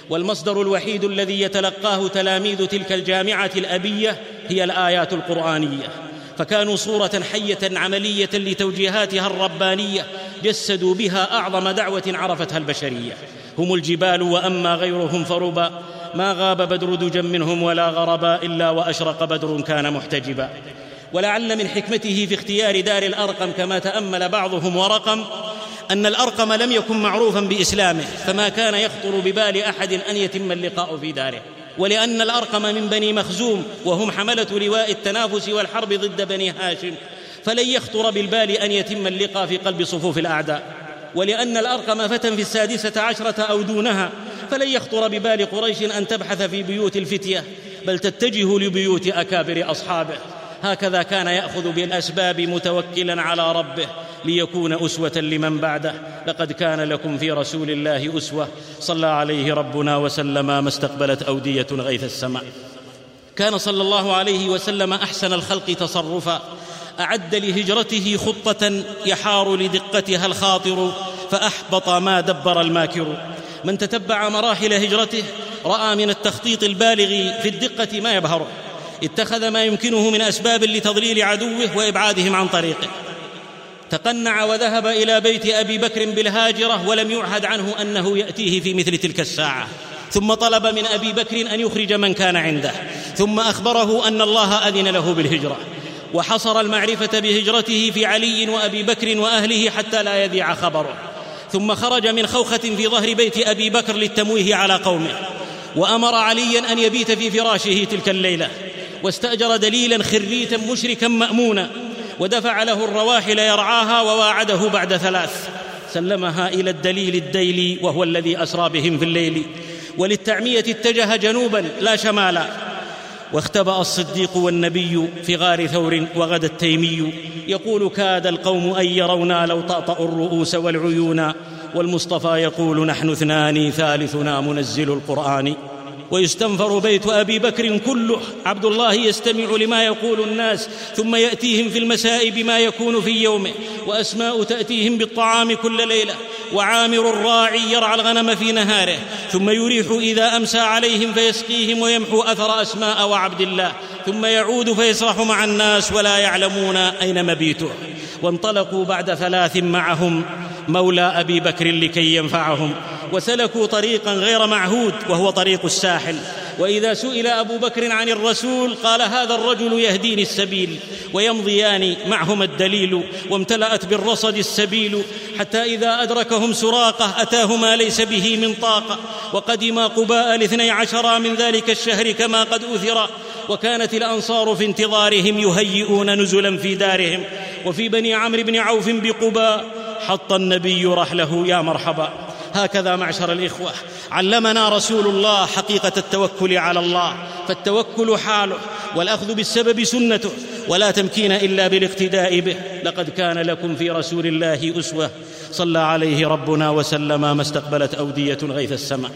والمصدر الوحيد الذي يتلقاه تلاميذ تلك الجامعة الأبية هي الآيات القرآنية. فكانوا صورة حية عملية لتوجيهاتها الربانية جسدوا بها أعظم دعوة عرفتها البشرية. هم الجبال وأما غيرهم فربا ما غاب بدر دجا منهم ولا غربا إلا وأشرق بدر كان محتجبا. ولعل من حكمته في اختيار دار الأرقم كما تأمل بعضهم ورقم أن الأرقم لم يكن معروفا بإسلامه فما كان يخطر ببال أحد أن يتم اللقاء في داره. ولأن الأرقم من بني مخزوم وهم حملة لواء التنافس والحرب ضد بني هاشم. فلن يخطر بالبال أن يتم اللقاء في قلب صفوف الأعداء. ولأن الأرقم فتى في السادسة عشرة أو دونها فلن يخطر ببال قريش أن تبحث في بيوت الفتية بل تتجه لبيوت أكابر أصحابه. هكذا كان يأخذ بالأسباب متوكلا على ربه. ليكون أسوة لمن بعده. لقد كان لكم في رسول الله أسوة. صلى عليه ربنا وسلم ما استقبلت أودية غيث السماء. كان صلى الله عليه وسلم أحسن الخلق تصرفا. أعد لهجرته خطة يحار لدقتها الخاطر فأحبط ما دبر الماكر. من تتبع مراحل هجرته رأى من التخطيط البالغ في الدقة ما يبهره اتخذ ما يمكنه من أسباب لتضليل عدوه وإبعادهم عن طريقه. تقنع وذهب إلى بيت أبي بكر بالهاجرة ولم يعهد عنه أنه يأتيه في مثل تلك الساعة. ثم طلب من أبي بكر أن يخرج من كان عنده. ثم أخبره أن الله أذن له بالهجرة. وحصر المعرفة بهجرته في علي وأبي بكر وأهله حتى لا يذيع خبره. ثم خرج من خوخة في ظهر بيت أبي بكر للتمويه على قومه. وأمر عليا أن يبيت في فراشه تلك الليلة. واستأجر دليلا خريتا مشركا مأمونا. ودفع له الرواحل يرعاها وواعده بعد ثلاث. سلمها إلى الدليل الديلي وهو الذي أسرى بهم في الليل. وللتعمية اتجه جنوبا لا شمالا. واختبأ الصديق والنبي في غار ثور وغدا التيمي. يقول كاد القوم أن يرونا لو طأطأوا الرؤوس والعيون. والمصطفى يقول نحن اثنان ثالثنا منزل القرآن. ويستنفر بيت أبي بكر كله. عبد الله يستمع لما يقول الناس ثم يأتيهم في المساء بما يكون في يومه. وأسماء تأتيهم بالطعام كل ليلة. وعامر الراعي يرعى الغنم في نهاره. ثم يريح إذا أمسى عليهم فيسقيهم ويمحو أثر أسماء وعبد الله. ثم يعود فيسرح مع الناس ولا يعلمون أين مبيته. وانطلقوا بعد ثلاث معهم. مولى أبي بكر لكي ينفعهم وسلكوا طريقا غير معهود وهو طريق الساحل. وإذا سئل أبو بكر عن الرسول قال هذا الرجل يهديني السبيل ويمضيان معهما الدليل وامتلأت بالرصد السبيل حتى إذا أدركهم سراقة أتاه ما ليس به من طاقة وقدما قباء الاثني عشر من ذلك الشهر كما قد أثر وكانت الأنصار في انتظارهم يهيئون نزلا في دارهم. وفي بني عمرو بن عوف بقباء حط النبي رحله يا مرحبا. هكذا معشر الإخوة. علمنا رسول الله حقيقة التوكل على الله فالتوكل حاله والأخذ بالسبب سنته. ولا تمكين إلا بالاقتداء به. لقد كان لكم في رسول الله أسوة. صلى عليه ربنا وسلم ما استقبلت أودية غيث السماء.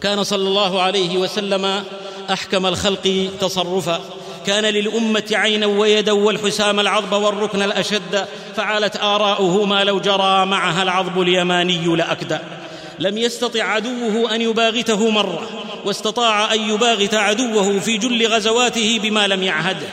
كان صلى الله عليه وسلم أحكم الخلق تصرفا. كان للأمة عينا ويدا والحسام العضب والركن الأشد فعلت آراؤه ما لو جرى معها العضب اليماني لاكدى لم يستطع عدوه أن يباغته مرة واستطاع أن يباغت عدوه في جل غزواته بما لم يعهده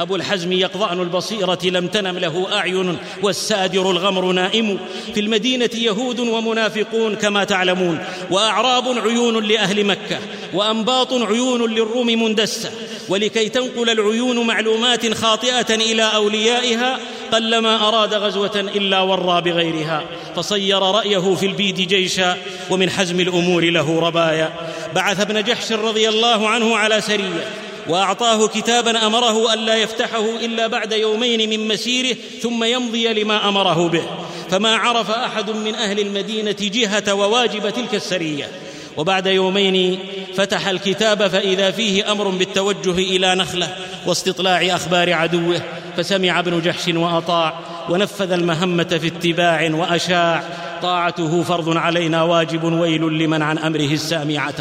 أبو الحزم يقظان البصيرة لم تنم له أعين والسادر الغمر نائم. في المدينة يهود ومنافقون كما تعلمون وأعراب عيون لأهل مكة وأنباط عيون للروم مندسة. ولكي تنقل العيون معلومات خاطئة إلى أوليائها قلما أراد غزوة إلا ورى بغيرها فصير رأيه في البيد جيشا ومن حزم الأمور له ربايا. بعث ابن جحش رضي الله عنه على سرية وأعطاه كتابا أمره الا يفتحه إلا بعد يومين من مسيره ثم يمضي لما أمره به. فما عرف أحد من أهل المدينة جهة وواجب تلك السرية. وبعد يومين فتح الكتاب فإذا فيه أمر بالتوجه إلى نخلة واستطلاع أخبار عدوه فسمع ابن جحش وأطاع ونفذ المهمة في اتباع وأشاع طاعته فرض علينا واجب ويل لمن عن أمره السامعة.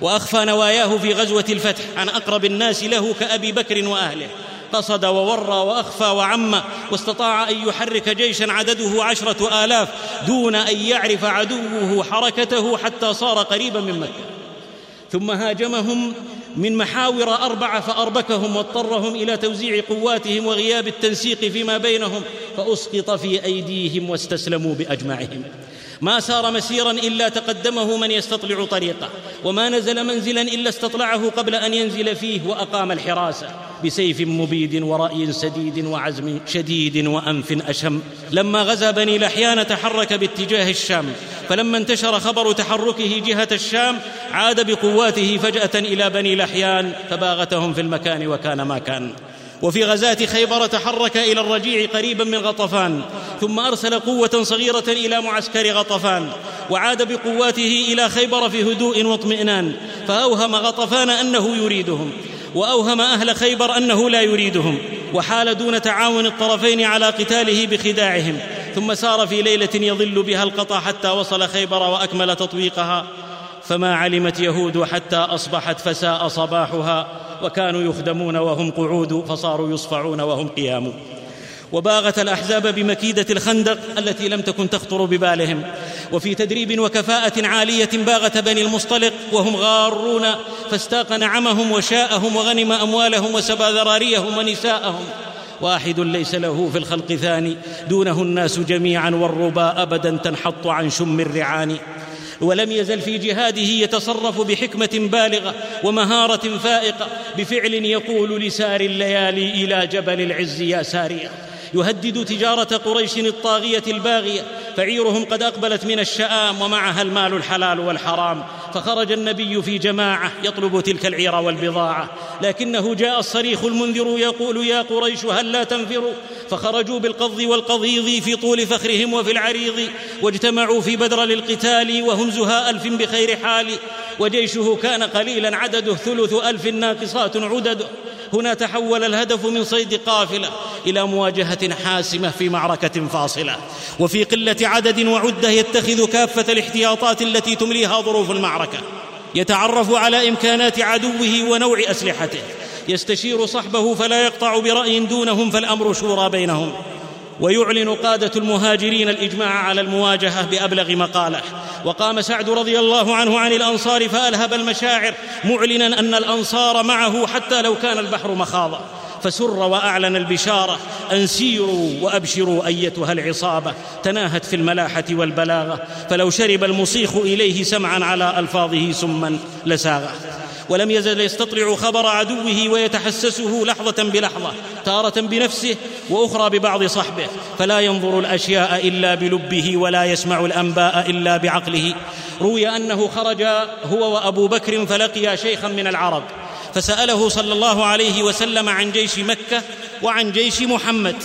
وأخفى نواياه في غزوة الفتح عن أقرب الناس له كأبي بكر وأهله. قصد وورى واخفى وعم واستطاع أن يحرك جيشا عدده عشرة آلاف دون أن يعرف عدوه حركته حتى صار قريبا من مكة. ثم هاجمهم من محاور أربعة فأربكهم واضطرهم إلى توزيع قواتهم وغياب التنسيق فيما بينهم فأسقط في أيديهم واستسلموا بأجمعهم. ما سار مسيرا إلا تقدمه من يستطلع طريقه وما نزل منزلا إلا استطلعه قبل أن ينزل فيه وأقام الحراسة بسيف مبيد ورأي سديد وعزم شديد وأنف أشم. لما غزا بني لحيان تحرك باتجاه الشام فلما انتشر خبر تحركه جهة الشام عاد بقواته فجأة إلى بني لحيان فباغتهم في المكان وكان ما كان. وفي غزاة خيبر تحرك إلى الرجيع قريبا من غطفان ثم أرسل قوة صغيرة إلى معسكر غطفان وعاد بقواته إلى خيبر في هدوء واطمئنان فأوهم غطفان أنه يريدهم وأوهم أهل خيبر أنه لا يريدهم وحال دون تعاون الطرفين على قتاله بخداعهم ثم سار في ليلة يظل بها القطع حتى وصل خيبر وأكمل تطويقها فما علمت يهود حتى أصبحت فساء صباحها وكانوا يخدمون وهم قعود فصاروا يصفعون وهم قيام. وباغت الأحزاب بمكيدة الخندق التي لم تكن تخطر ببالهم. وفي تدريب وكفاءة عالية باغت بني المصطلق وهم غارون فاستاق نعمهم وشاءهم وغنم أموالهم وسبى ذراريهم ونساءهم. واحد ليس له في الخلق ثاني دونه الناس جميعا والربا ابدا تنحط عن شم الرعان. ولم يزل في جهاده يتصرف بحكمة بالغة ومهارة فائقة بفعل يقول لسار الليالي إلى جبل العز يا سارية. يهدد تجارة قريش الطاغية الباغية فعيرهم قد أقبلت من الشآم ومعها المال الحلال والحرام فخرج النبي في جماعة يطلب تلك العير والبضاعة. لكنه جاء الصريخ المنذر يقول يا قريش هل لا تنفروا؟ فخرجوا بالقض والقضيض في طول فخرهم وفي العريض واجتمعوا في بدر للقتال وهم زهاء ألف بخير حال وجيشه كان قليلا عدده ثلث ألف ناقصات عدده هنا تحول الهدف من صيد قافلة إلى مواجهة حاسمة في معركة فاصلة. وفي قلة عدد وعدة يتخذ كافة الاحتياطات التي تمليها ظروف المعركة. يتعرف على إمكانات عدوه ونوع أسلحته. يستشير صحبه فلا يقطع برأي دونهم فالأمر شورى بينهم. ويعلن قادة المهاجرين الإجماع على المواجهة بأبلغ مقاله. وقام سعد رضي الله عنه عن الأنصار فألهب المشاعر معلنا أن الأنصار معه حتى لو كان البحر مخاضا. فسر وأعلن البشارة ان سيروا وأبشروا أيتها العصابة. تناهت في الملاحة والبلاغة. فلو شرب المصيخ إليه سمعا على ألفاظه سما لساغه. ولم يزل يستطلع خبر عدوه ويتحسسه لحظة بلحظة تارة بنفسه وأخرى ببعض صحبه فلا ينظر الأشياء إلا بلبه ولا يسمع الأنباء إلا بعقله. روي أنه خرج هو وأبو بكر فلقيا شيخا من العرب فسأله صلى الله عليه وسلم عن جيش مكة وعن جيش محمد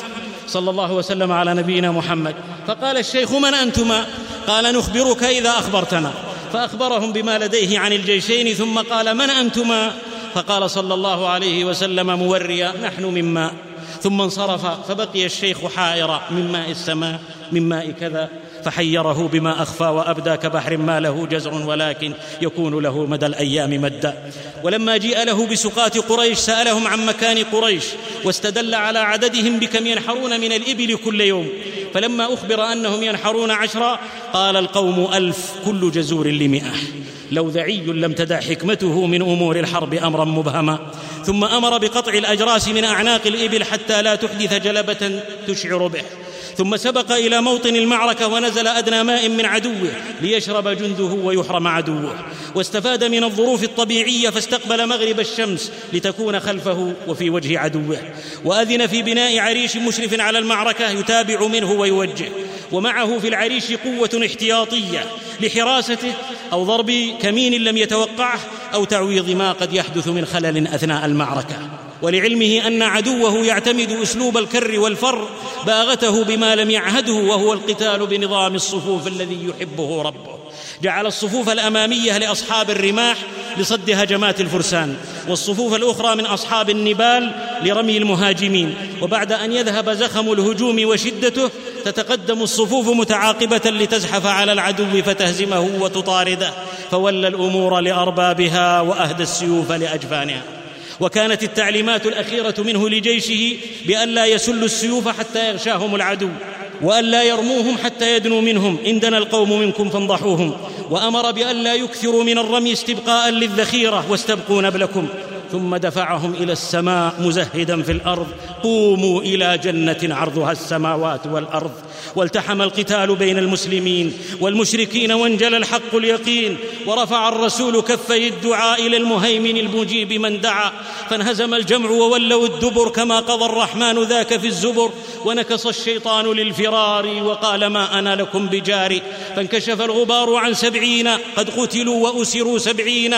صلى الله وسلم على نبينا محمد. فقال الشيخ من أنتما؟ قال نخبرك إذا أخبرتنا. فأخبرهم بما لديه عن الجيشين ثم قال من أنتما؟ فقال صلى الله عليه وسلم موريا نحن من ماء. ثم انصرف فبقي الشيخ حائرا من ماء السماء من ماء كذا. فحيره بما أخفى وأبدى كبحر ما له جزع ولكن يكون له مدى الأيام مدا. ولما جيء له بسقاة قريش سألهم عن مكان قريش واستدل على عددهم بكم ينحرون من الإبل كل يوم. فلما أخبر أنهم ينحرون عشرا قال القوم ألف كل جزور لمئة. لوذعي لم تدع حكمته من أمور الحرب أمرا مبهما. ثم أمر بقطع الأجراس من أعناق الإبل حتى لا تحدث جلبة تشعر به. ثم سبق إلى موطن المعركة ونزل أدنى ماء من عدوه ليشرب جنده ويحرم عدوه. واستفاد من الظروف الطبيعية فاستقبل مغرب الشمس لتكون خلفه وفي وجه عدوه. وأذن في بناء عريش مشرف على المعركة يتابع منه ويوجه. ومعه في العريش قوة احتياطية لحراسته أو ضرب كمين لم يتوقعه أو تعويض ما قد يحدث من خلل أثناء المعركة. ولعلمه أن عدوه يعتمد أسلوب الكر والفر باغته بما لم يعهده وهو القتال بنظام الصفوف الذي يحبه ربه. جعل الصفوف الأمامية لأصحاب الرماح لصد هجمات الفرسان والصفوف الأخرى من أصحاب النبال لرمي المهاجمين. وبعد أن يذهب زخم الهجوم وشدته تتقدم الصفوف متعاقبة لتزحف على العدو فتهزمه وتطارده فولى الأمور لأربابها وأهدى السيوف لأجفانها. وكانت التعليمات الأخيرة منه لجيشه بألا يسلوا السيوف حتى يغشاهم العدو وألا يرموهم حتى يدنوا منهم إن دنا القوم منكم فانضحوهم وأمر بألا يكثروا من الرمي استبقاء للذخيرة واستبقوا نبلكم. ثم دفعهم إلى السماء مزهدا في الأرض. قوموا إلى جنة عرضها السماوات والأرض. والتحم القتال بين المسلمين والمشركين وانجلى الحق اليقين. ورفع الرسول كفي الدعاء إلى المهيمن المجيب من دعا. فانهزم الجمع وولوا الدبر كما قضى الرحمن ذاك في الزبر. ونكص الشيطان للفرار وقال ما أنا لكم بجاري فانكشف الغبار عن سبعين. قد قتلوا وأسروا سبعين.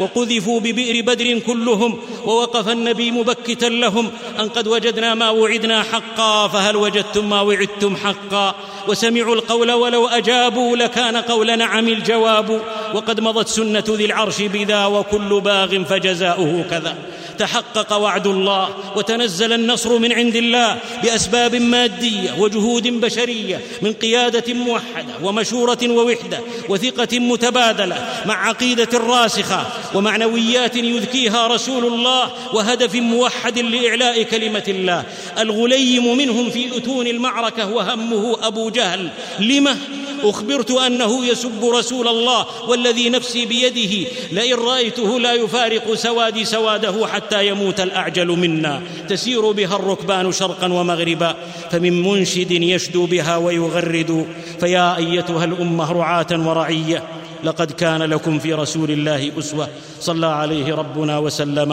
وقذفوا ببئر بدر كلهم ووقف النبي مبكتا لهم أن قد وجدنا ما وعدنا حقا فهل وجدتم ما وعدتم حقا؟ وسمعوا القول ولو أجابوا لكان قول نعم الجواب وقد مضت سنة ذي العرش بذا وكل باغ فجزاؤه كذا. تحقق وعد الله وتنزل النصر من عند الله بأسباب مادية وجهود بشرية من قيادة موحدة ومشورة ووحدة وثقة متبادلة مع عقيدة راسخة ومعنويات يذكيها رسول الله وهدف موحد لإعلاء كلمة الله. الغليم منهم في أتون المعركة وهمه أبو جهل. لمه؟ أخبرت أنه يسب رسول الله والذي نفسي بيده. لئن رأيته لا يفارق سوادي سواده حتى يموت الأعجل منا. تسير بها الركبان شرقا ومغربا فمن منشد يشدو بها ويغرد. فيا أيتها الأمة رعاة ورعية لقد كان لكم في رسول الله أسوة. صلى عليه ربنا وسلم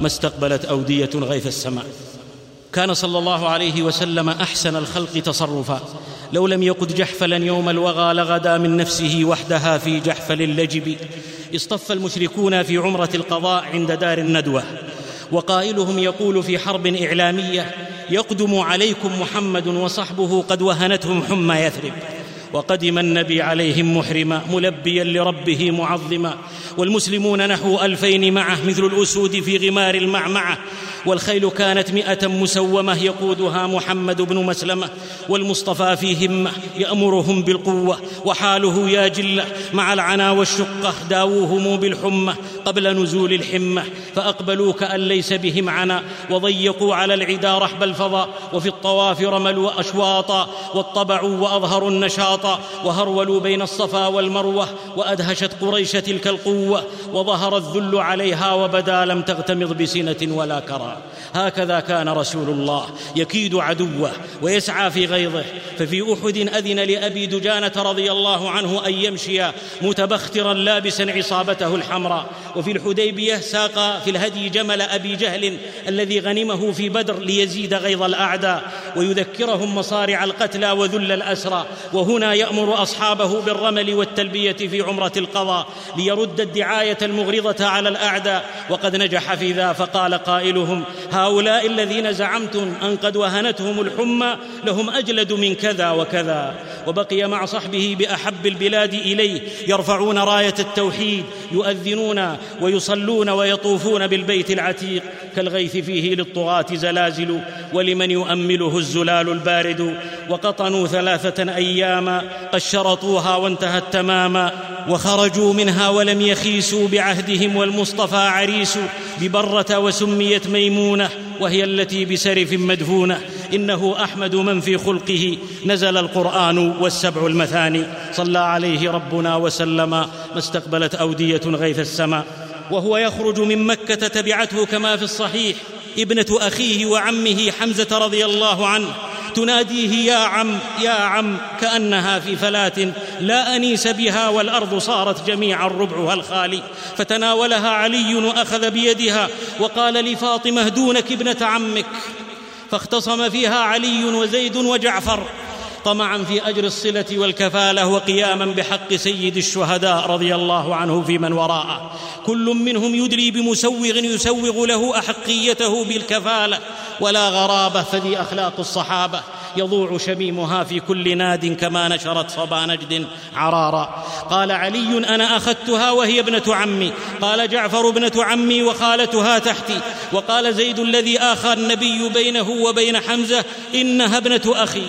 ما استقبلت أودية غيث السماء. كان صلى الله عليه وسلم أحسن الخلق تصرفا. لو لم يقد جحفلا يوم الوغى لغدا من نفسه وحدها في جحفل اللجب. اصطف المشركون في عمرة القضاء عند دار الندوة. وقائلهم يقول في حرب إعلامية يقدم عليكم محمد وصحبه قد وهنتهم حمى يثرب. وقدم النبي عليهم محرما ملبيا لربه معظما. والمسلمون نحو ألفين معه مثل الأسود في غمار المعمعة. والخيل كانت مئة مسومة يقودها محمد بن مسلمة والمصطفى في همة يأمرهم بالقوة وحاله يا جلة مع العنا والشقة داووهم بالحمة قبل نزول الحمة فأقبلوا كأن ليس بهم عنا وضيقوا على العدا رحب الفضاء وفي الطواف رملوا أشواطا واطبعوا وأظهروا النشاط وهرولوا بين الصفا والمروة وأدهشت قريش تلك القوة وظهر الذل عليها وبدا لم تغتمض بسنة ولا كرى. هكذا كان رسول الله يكيد عدوه ويسعى في غيظه ففي أحد أذن لأبي دجانة رضي الله عنه أن يمشي متبخترا لابسا عصابته الحمراء. وفي الحديبية ساق في الهدي جمل أبي جهل الذي غنمه في بدر ليزيد غيظ الأعداء ويذكرهم مصارع القتلى وذل الأسرى. وهنا يأمر أصحابه بالرمل والتلبية في عمرة القضاء ليرد الدعاية المغرضة على الأعداء. وقد نجح في ذا فقال قائلهم هؤلاء الذين زعمتم أن قد وهنتهم الحمى لهم أجلد من كذا وكذا. وبقي مع صحبه بأحب البلاد إليه. يرفعون راية التوحيد يؤذنون ويصلون ويطوفون بالبيت العتيق كالغيث فيه للطغاة زلازل ولمن يؤمله الزلال البارد وقطنوا ثلاثة أياما قد شرطوها وانتهت تماما وخرجوا منها ولم يخيسوا بعهدهم والمصطفى عريس ببرة وسميت ميمونة وهي التي بسرف مدفونة إنه أحمد من في خلقه. نزل القرآن والسبع المثاني. صلى عليه ربنا وسلم. ما استقبلت أودية غيث السماء وهو يخرج من مكة تبعته كما في الصحيح. ابنة أخيه وعمه حمزة رضي الله عنه. تناديه يا عم يا عم كأنها في فلاه لا أنيس بها والأرض صارت جميعا ربعها الخالي. فتناولها علي وأخذ بيدها. وقال لفاطمة دونك ابنة عمك. فاختصم فيها علي وزيد وجعفر طمعا في أجر الصلة والكفالة وقياما بحق سيد الشهداء رضي الله عنه في من وراءه. كل منهم يدلي بمسوغ يسوغ له أحقيته بالكفالة ولا غرابة فذي أخلاق الصحابة. يضوع شميمها في كل ناد كما نشرت صبا نجد عرارا. قال علي أنا أخذتها وهي ابنة عمي. قال جعفر ابنة عمي وخالتها تحتي. وقال زيد الذي آخى النبي بينه وبين حمزة إنها ابنة أخي.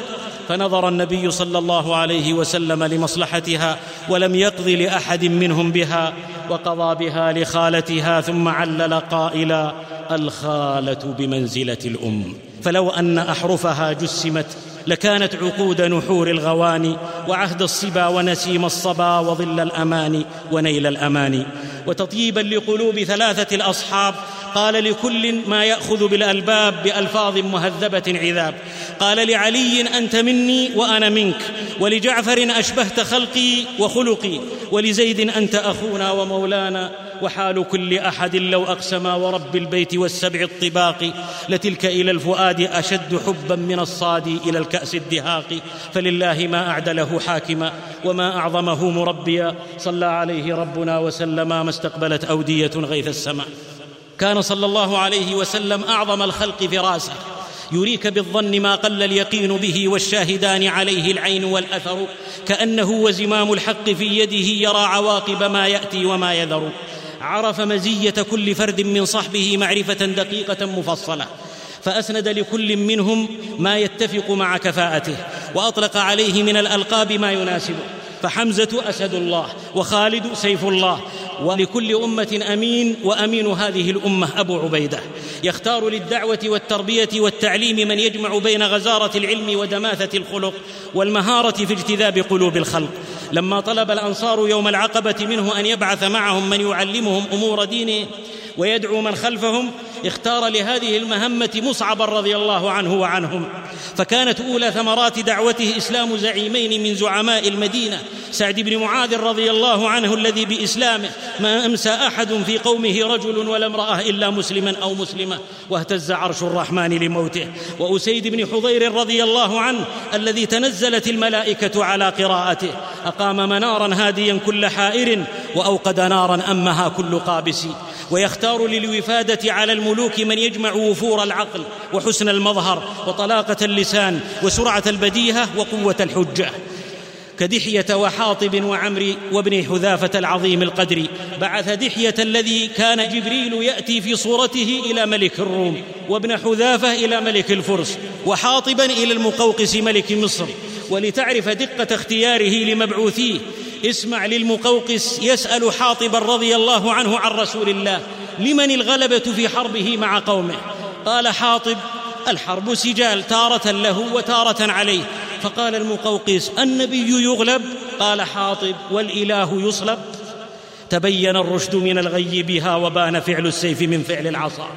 فنظر النبي صلى الله عليه وسلم لمصلحتها ولم يقض لأحد منهم بها وقضى بها لخالتها ثم علل قائلا الخالة بمنزلة الأم. فلو أن أحرفها جسمت لكانت عقود نحور الغواني وعهد الصبا ونسيم الصبا وظل الامان ونيل الامان وتطيبا لقلوب ثلاثة الأصحاب قال لكل ما يأخذ بالألباب بألفاظ مهذبة عذاب. قال لعلي أنت مني وأنا منك ولجعفر أشبهت خلقي وخلقي ولزيد أنت أخونا ومولانا وحال كل أحد لو أقسم ورب البيت والسبع الطباق. لتلك إلى الفؤاد أشد حبا من الصاد إلى الكأس الدهاق. فلله ما أعدله حاكما وما أعظمه مربيا. صلى عليه ربنا وسلم ما استقبلت أودية غيث السماء. كان صلى الله عليه وسلم أعظم الخلق فراسه يريك بالظن ما قل اليقين به والشاهدان عليه العين والأثر كأنه وزمام الحق في يده يرى عواقب ما يأتي وما يذر. عرف مزية كل فرد من صحبه معرفة دقيقة مفصلة. فأسند لكل منهم ما يتفق مع كفاءته وأطلق عليه من الألقاب ما يناسبه. فحمزة أسد الله وخالد سيف الله ولكل أمة أمين وأمين هذه الأمة أبو عبيدة. يختار للدعوة والتربية والتعليم من يجمع بين غزارة العلم ودماثة الخلق والمهارة في اجتذاب قلوب الخلق. لما طلب الأنصار يوم العقبة منه أن يبعث معهم من يعلمهم أمور دينه ويدعو من خلفهم اختار لهذه المهمة مصعبا رضي الله عنه وعنهم. فكانت أولى ثمرات دعوته إسلام زعيمين من زعماء المدينة سعد بن معاذ رضي الله عنه الذي بإسلامه ما أمسى أحد في قومه رجل ولا امرأة إلا مسلما أو مسلمة واهتز عرش الرحمن لموته. وأسيد بن حضير رضي الله عنه الذي تنزلت الملائكة على قراءته أقام منارا هاديا كل حائر وأوقد نارا أمها كل قابس. ويختار للوفادة على الملوك من يجمع وفور العقل وحسن المظهر وطلاقة اللسان وسرعة البديهة وقوة الحجة. كدحية وحاطب وعمر وابن حذافة العظيم القدر بعث دحية الذي كان جبريل يأتي في صورته إلى ملك الروم وابن حذافة إلى ملك الفرس وحاطبا إلى المقوقس ملك مصر. ولتعرف دقة اختياره لمبعوثيه اسمع للمقوقس يسأل حاطبا رضي الله عنه عن رسول الله لمن الغلبة في حربه مع قومه؟ قال حاطب الحرب سجال تارة له وتارة عليه. فقال المقوقس النبي يغلب؟ قال حاطب والإله يصلب. تبين الرشد من الغي بها وبان فعل السيف من فعل العصا.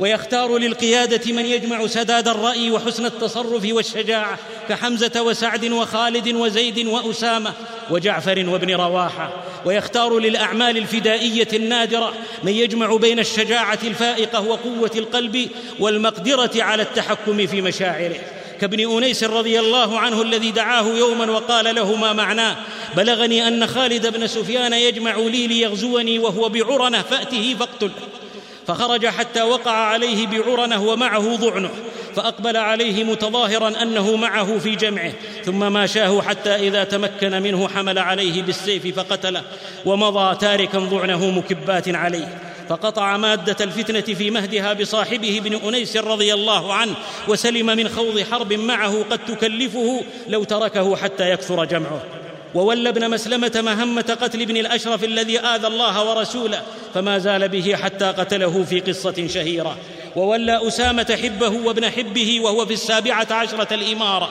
ويختار للقيادة من يجمع سداد الرأي وحسن التصرف والشجاعة كحمزة وسعد وخالد وزيد وأسامة وجعفر وابن رواحة. ويختار للأعمال الفدائية النادرة من يجمع بين الشجاعة الفائقة وقوة القلب والمقدرة على التحكم في مشاعره. كابن أنيس رضي الله عنه الذي دعاه يوما وقال له ما معناه؟ بلغني أن خالد بن سفيان يجمع لي ليغزوني وهو بعرنة فأته فاقتله. فخرج حتى وقع عليه بعرنه ومعه ضعنه فأقبل عليه متظاهرا أنه معه في جمعه ثم ماشاه حتى إذا تمكن منه حمل عليه بالسيف فقتله ومضى تاركا ضعنه مكبات عليه فقطع مادة الفتنة في مهدها بصاحبه ابن أنيس رضي الله عنه وسلم من خوض حرب معه قد تكلفه لو تركه حتى يكثر جمعه. وولى ابن مسلمة مهمة قتل ابن الأشرف الذي آذى الله ورسوله فما زال به حتى قتله في قصة شهيرة. وولى أسامة حبه وابن حبه وهو في السابعة عشرة الإمارة.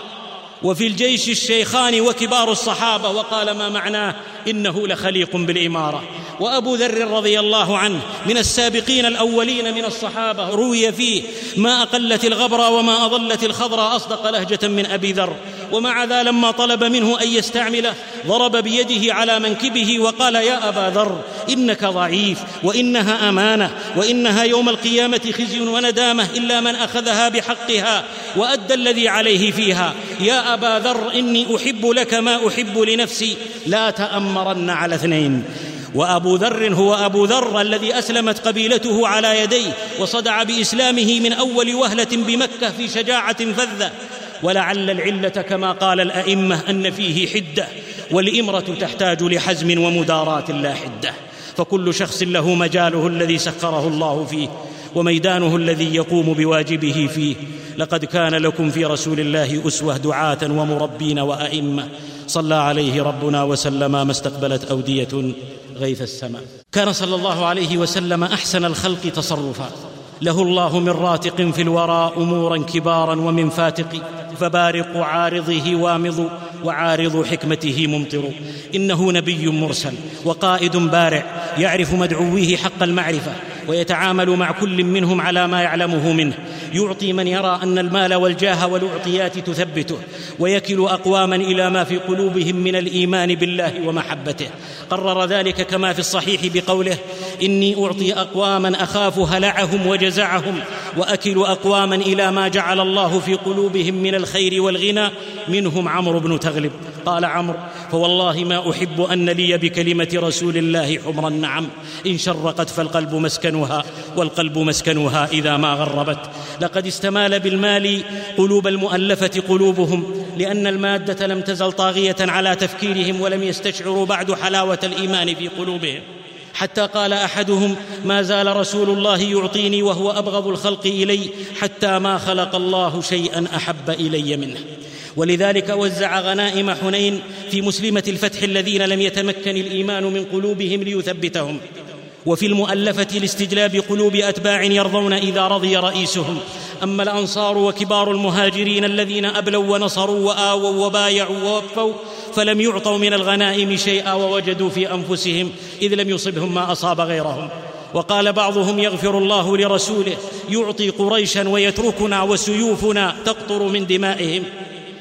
وفي الجيش الشيخان وكبار الصحابة وقال ما معناه؟ إنه لخليق بالإمارة. وأبو ذر رضي الله عنه من السابقين الأولين من الصحابة روي فيه ما أقلت الغبر وما أضلت الخضر أصدق لهجة من أبي ذر ومع ذا لما طلب منه أن يستعمله ضرب بيده على منكبه وقال يا أبا ذر إنك ضعيف وإنها أمانة وإنها يوم القيامة خزي وندامة إلا من أخذها بحقها وأدى الذي عليه فيها. يا أبا ذر إني أحب لك ما أحب لنفسي لا تأمرن على اثنين. وأبو ذر هو أبو ذر الذي أسلمت قبيلته على يديه وصدع بإسلامه من أول وهلة بمكة في شجاعة فذة. ولعل العلة كما قال الأئمة أن فيه حدة والإمرة تحتاج لحزم ومداراه لا حدة. فكل شخص له مجاله الذي سخره الله فيه وميدانه الذي يقوم بواجبه فيه. لقد كان لكم في رسول الله أسوة دعاة ومربين وأئمة. صلى عليه ربنا وسلم ما استقبلت أودية غيث السماء. كان صلى الله عليه وسلم أحسن الخلق تصرفا. له الله من راتق في الورى أمورا كبارا ومن فاتق فبارق عارضه وامض وعارض حكمته ممطر. إنه نبي مرسل وقائد بارع يعرف مدعويه حق المعرفة. ويتعامل مع كل منهم على ما يعلمه منه. يعطي من يرى أن المال والجاه والأعطيات تثبته ويكل أقواما إلى ما في قلوبهم من الإيمان بالله ومحبته. قرر ذلك كما في الصحيح بقوله إني أعطي أقواما أخاف هلعهم وجزعهم وأكل أقواما إلى ما جعل الله في قلوبهم من الخير والغنى منهم عمرو بن تغلب. قال عمرو فوالله ما أحب أن لي بكلمة رسول الله حمر النعم إن شرقت فالقلب مسكنها والقلب مسكنها إذا ما غربت. لقد استمال بالمال قلوب المؤلفة قلوبهم لأن المادة لم تزل طاغية على تفكيرهم ولم يستشعروا بعد حلاوة الإيمان في قلوبهم. حتى قال أحدهم ما زال رسول الله يعطيني وهو أبغض الخلق إلي حتى ما خلق الله شيئا أحب إلي منه. ولذلك وزع غنائم حنين في مسلمة الفتح الذين لم يتمكن الإيمان من قلوبهم ليثبتهم. وفي المؤلفة لاستجلاب قلوب أتباع يرضون إذا رضي رئيسهم. أما الأنصار وكبار المهاجرين الذين أبلوا ونصروا وآووا وبايعوا ووفوا فلم يعطوا من الغنائم شيئا ووجدوا في أنفسهم إذ لم يصبهم ما أصاب غيرهم. وقال بعضهم يغفر الله لرسوله يعطي قريشا ويتركنا وسيوفنا تقطر من دمائهم.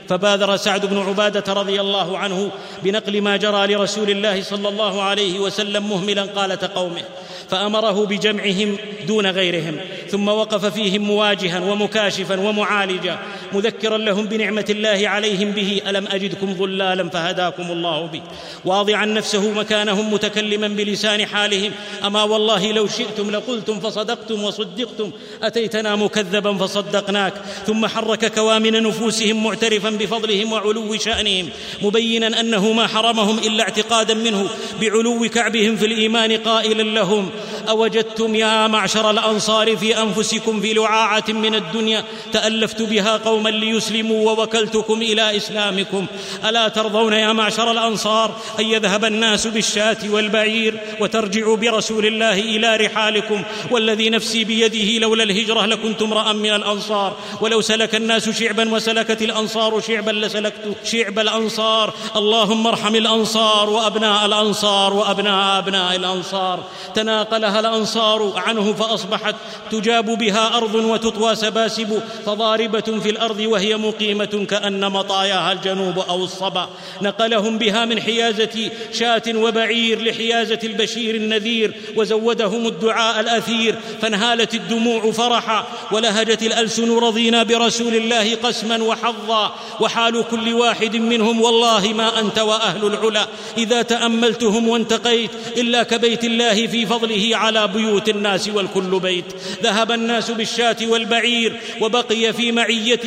فبادر سعد بن عبادة رضي الله عنه بنقل ما جرى لرسول الله صلى الله عليه وسلم مهملا قالة قومه فأمره بجمعهم دون غيرهم ثم وقف فيهم مواجها ومكاشفا ومعالجا مذكرا لهم بنعمة الله عليهم به. ألم أجدكم ضلالا فهداكم الله به. واضعا نفسه مكانهم متكلما بلسان حالهم. أما والله لو شئتم لقلتم فصدقتم وصدقتم. أتيتنا مكذبا فصدقناك. ثم حرك كوامن نفوسهم معترفا بفضلهم وعلو شأنهم. مبينا أنه ما حرمهم إلا اعتقادا منه. بعلو كعبهم في الإيمان قائلا لهم. أوجدتم يا معشر الأنصار في أنفسكم في لعاعة من الدنيا. تألفت بها قوما ليسلموا ووكلتكم إلى إسلامكم. ألا ترضون يا معشر الأنصار أن يذهب الناس بالشاة والبعير وترجعوا برسول الله إلى رحالكم؟ والذي نفسي بيده لولا الهجرة لكنت امرأ من الأنصار. ولو سلك الناس شعبا وسلكت الأنصار شعبا لسلكت شعب الأنصار. اللهم ارحم الأنصار وأبناء الأنصار وأبناء أبناء الأنصار. تناقلها الأنصار عنه فأصبحت تجاب بها أرض وتطوى سباسب فضاربة في الأرض وهي مقيمة كأن مطاياها الجنوب أو الصبا. نقلهم بها من حيازة شاة وبعير لحيازة البشير النذير وزودهم الدعاء الأثير. فانهالت الدموع فرحا ولهجت الألسن رضينا برسول الله قسما وحظا. وحال كل واحد منهم والله ما أنت وأهل العلا. إذا تأملتهم وانتقيت إلا كبيت الله في فضله على بيوت الناس والكل بيت. ذهب الناس بالشاة والبعير وبقي في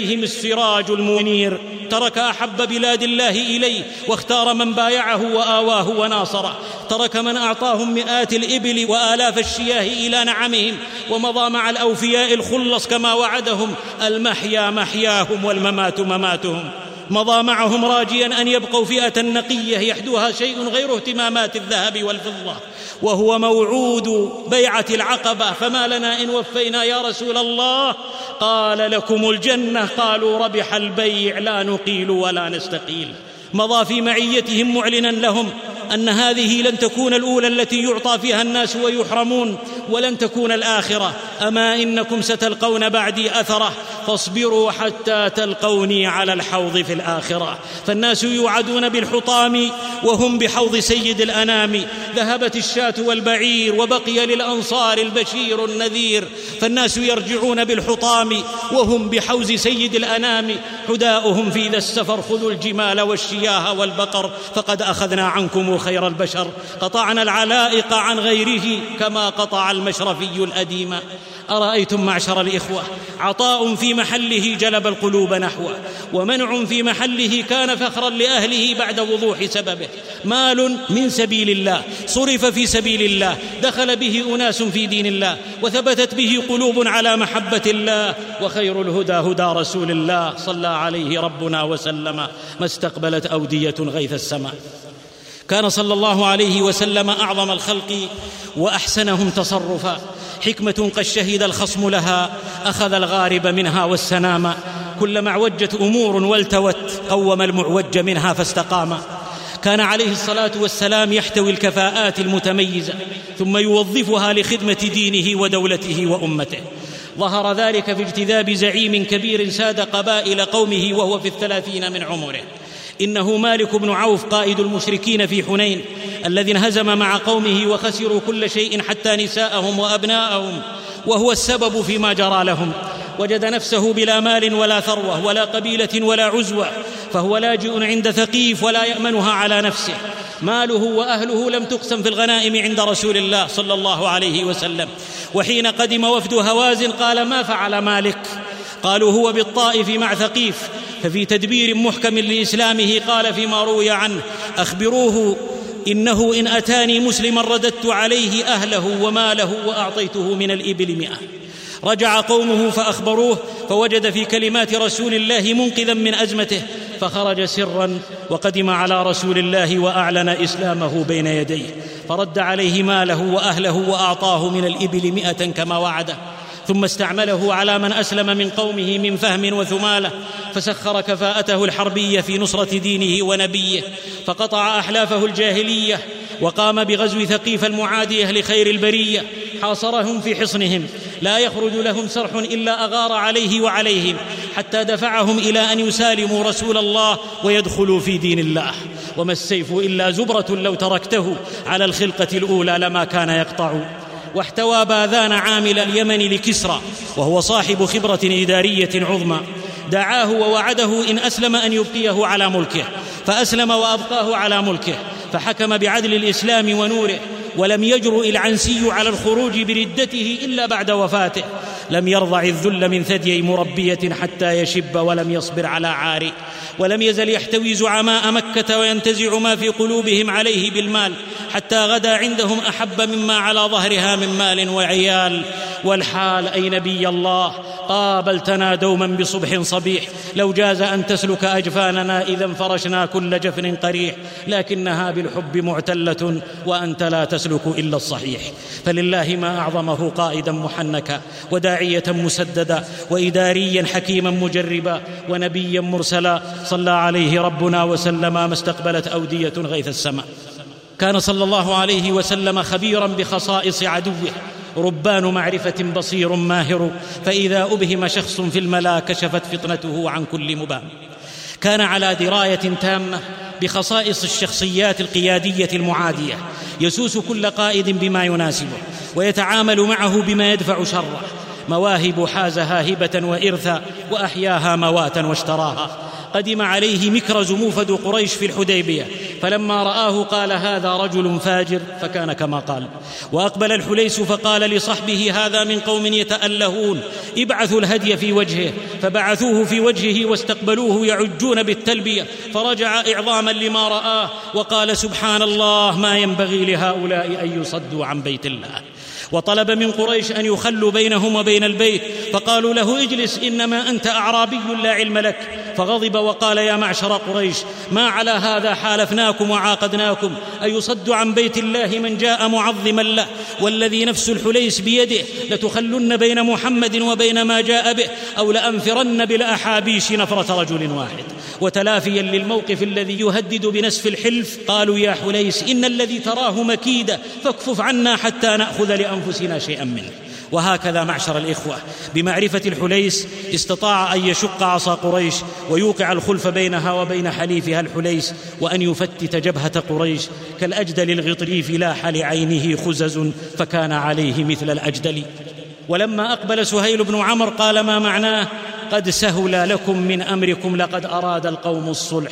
معيتهم السراج المنير. ترك أحب بلاد الله إليه واختار من بايعه وآواه وناصره. ترك من أعطاهم مئات الإبل وآلاف الشياه إلى نعمهم ومضى مع الأوفياء الخلص كما وعدهم. المحيا محياهم والممات مماتهم. مضى معهم راجيا أن يبقوا فئة نقية يحدوها شيء غير اهتمامات الذهب والفضة وهو موعود بيعة العقبة. فما لنا إن وفينا يا رسول الله؟ قال لكم الجنة. قالوا ربح البيع لا نقيل ولا نستقيل. مضى في معيتهم معلنا لهم. أن هذه لن تكون الأولى التي يعطى فيها الناس ويحرمون ولن تكون الآخرة. أما إنكم ستلقون بعدي أثرة فاصبروا حتى تلقوني على الحوض في الآخرة. فالناس يوعدون بالحطام وهم بحوض سيد الأنام. ذهبت الشاة والبعير وبقي للأنصار البشير النذير. فالناس يرجعون بالحطام وهم بحوز سيد الأنام. حداؤهم في ذا السفر خذوا الجمال والشياه والبقر فقد أخذنا عنكم خير البشر قطعنا العلائق عن غيره كما قطع المشرفي الأديم. أرأيتم معشر الإخوة عطاء في محله جلب القلوب نحوه ومنع في محله كان فخرا لأهله بعد وضوح سببه. مال من سبيل الله صرف في سبيل الله دخل به أناس في دين الله وثبتت به قلوب على محبة الله وخير الهدى هدى رسول الله صلى عليه ربنا وسلم ما استقبلت أودية غيث السماء. كان صلى الله عليه وسلم أعظم الخلق وأحسنهم تصرفا. حكمة قد شهد الخصم لها أخذ الغارب منها والسنام. كلما اعوجت أمور والتوت قوم المعوج منها فاستقام. كان عليه الصلاة والسلام يحتوي الكفاءات المتميزة ثم يوظفها لخدمة دينه ودولته وأمته. ظهر ذلك في اجتذاب زعيم كبير ساد قبائل قومه وهو في الثلاثين من عمره. إنه مالك بن عوف قائد المشركين في حنين الذي انهزم مع قومه وخسروا كل شيء حتى نساءهم وأبناءهم وهو السبب فيما جرى لهم. وجد نفسه بلا مال ولا ثروة ولا قبيلة ولا عزوة فهو لاجئ عند ثقيف ولا يأمنها على نفسه. ماله وأهله لم تقسم في الغنائم عند رسول الله صلى الله عليه وسلم. وحين قدم وفد هوازن قال ما فعل مالك؟ قالوا هو بالطائف مع ثقيف. ففي تدبير محكم لإسلامه قال فيما روي عنه أخبروه إنه إن أتاني مسلما رددت عليه أهله وماله وأعطيته من الإبل مئة. رجع قومه فأخبروه فوجد في كلمات رسول الله منقذا من أزمته فخرج سرا وقدم على رسول الله وأعلن إسلامه بين يديه فرد عليه ماله وأهله وأعطاه من الإبل مئة كما وعده. ثم استعمله على من أسلم من قومه من فهم وثمالة فسخر كفاءته الحربية في نصرة دينه ونبيه فقطع أحلافه الجاهلية وقام بغزو ثقيف المعاديه لخير البرية حاصرهم في حصنهم لا يخرج لهم سرح إلا أغار عليه وعليهم حتى دفعهم إلى أن يسالموا رسول الله ويدخلوا في دين الله. وما السيف إلا زبرة لو تركته على الخلقة الأولى لما كان يقطع. واحتوى باذان عامل اليمن لكسرى وهو صاحب خبرة إدارية عظمى. دعاه ووعده إن أسلم أن يبقيه على ملكه فأسلم وأبقاه على ملكه فحكم بعدل الإسلام ونوره ولم يجرؤ العنسي على الخروج بردته إلا بعد وفاته. لم يرضع الذل من ثدي مربية حتى يشب ولم يصبر على عار ولم يزل يحتوي زعماء مكة وينتزع ما في قلوبهم عليه بالمال حتى غدا عندهم أحب مما على ظهرها من مال وعيال. والحال أي نبي الله؟ قابلتنا دوما بصبح صبيح. لو جاز أن تسلك أجفاننا إذا فرشنا كل جفن قريح. لكنها بالحب معتلة وأنت لا تسلك إلا الصحيح. فلله ما أعظمه قائدا محنكا وداعية مسددا واداريا حكيما مجربا ونبيا مرسلا. صلى عليه ربنا وسلم ما استقبلت أودية غيث السماء. كان صلى الله عليه وسلم خبيرا بخصائص عدوه. ربان معرفه بصير ماهر فاذا ابهم شخص في الملا كشفت فطنته عن كل مبام كان على درايه تامه بخصائص الشخصيات القياديه المعاديه. يسوس كل قائد بما يناسبه ويتعامل معه بما يدفع شره. مواهب حازها هبه وارثا واحياها مواتا واشتراها. قدم عليه مكرز موفد قريش في الحديبية فلما رآه قال هذا رجل فاجر فكان كما قال. وأقبل الحليس فقال لصحبه هذا من قوم يتألهون ابعثوا الهدي في وجهه فبعثوه في وجهه واستقبلوه يعجون بالتلبية فرجع إعظاما لما رآه وقال سبحان الله ما ينبغي لهؤلاء أن يصدوا عن بيت الله. وطلب من قريش أن يخلوا بينهم وبين البيت فقالوا له اجلس إنما أنت أعرابي لا علم لك. فغضب وقال يا معشر قريش ما على هذا حالفناكم وعاقدناكم أيصد عن بيت الله من جاء معظما له والذي نفس الحليس بيده لتخلن بين محمد وبين ما جاء به أو لأنفرن بالأحابيش نفرة رجل واحد. وتلافيا للموقف الذي يهدد بنسف الحلف قالوا يا حليس إن الذي تراه مكيده فاكفف عنا حتى نأخذ لأنفسنا شيئا منه. وهكذا معشر الإخوة. بمعرفة الحليس استطاع أن يشق عصا قريش ويوقع الخلف بينها وبين حليفها الحليس وأن يفتت جبهة قريش. كالأجدل الغطريف لاح لعينه خزز فكان عليه مثل الأجدل. ولما أقبل سهيل بن عمرو قال ما معناه؟ قد سهل لكم من أمركم لقد أراد القوم الصلح.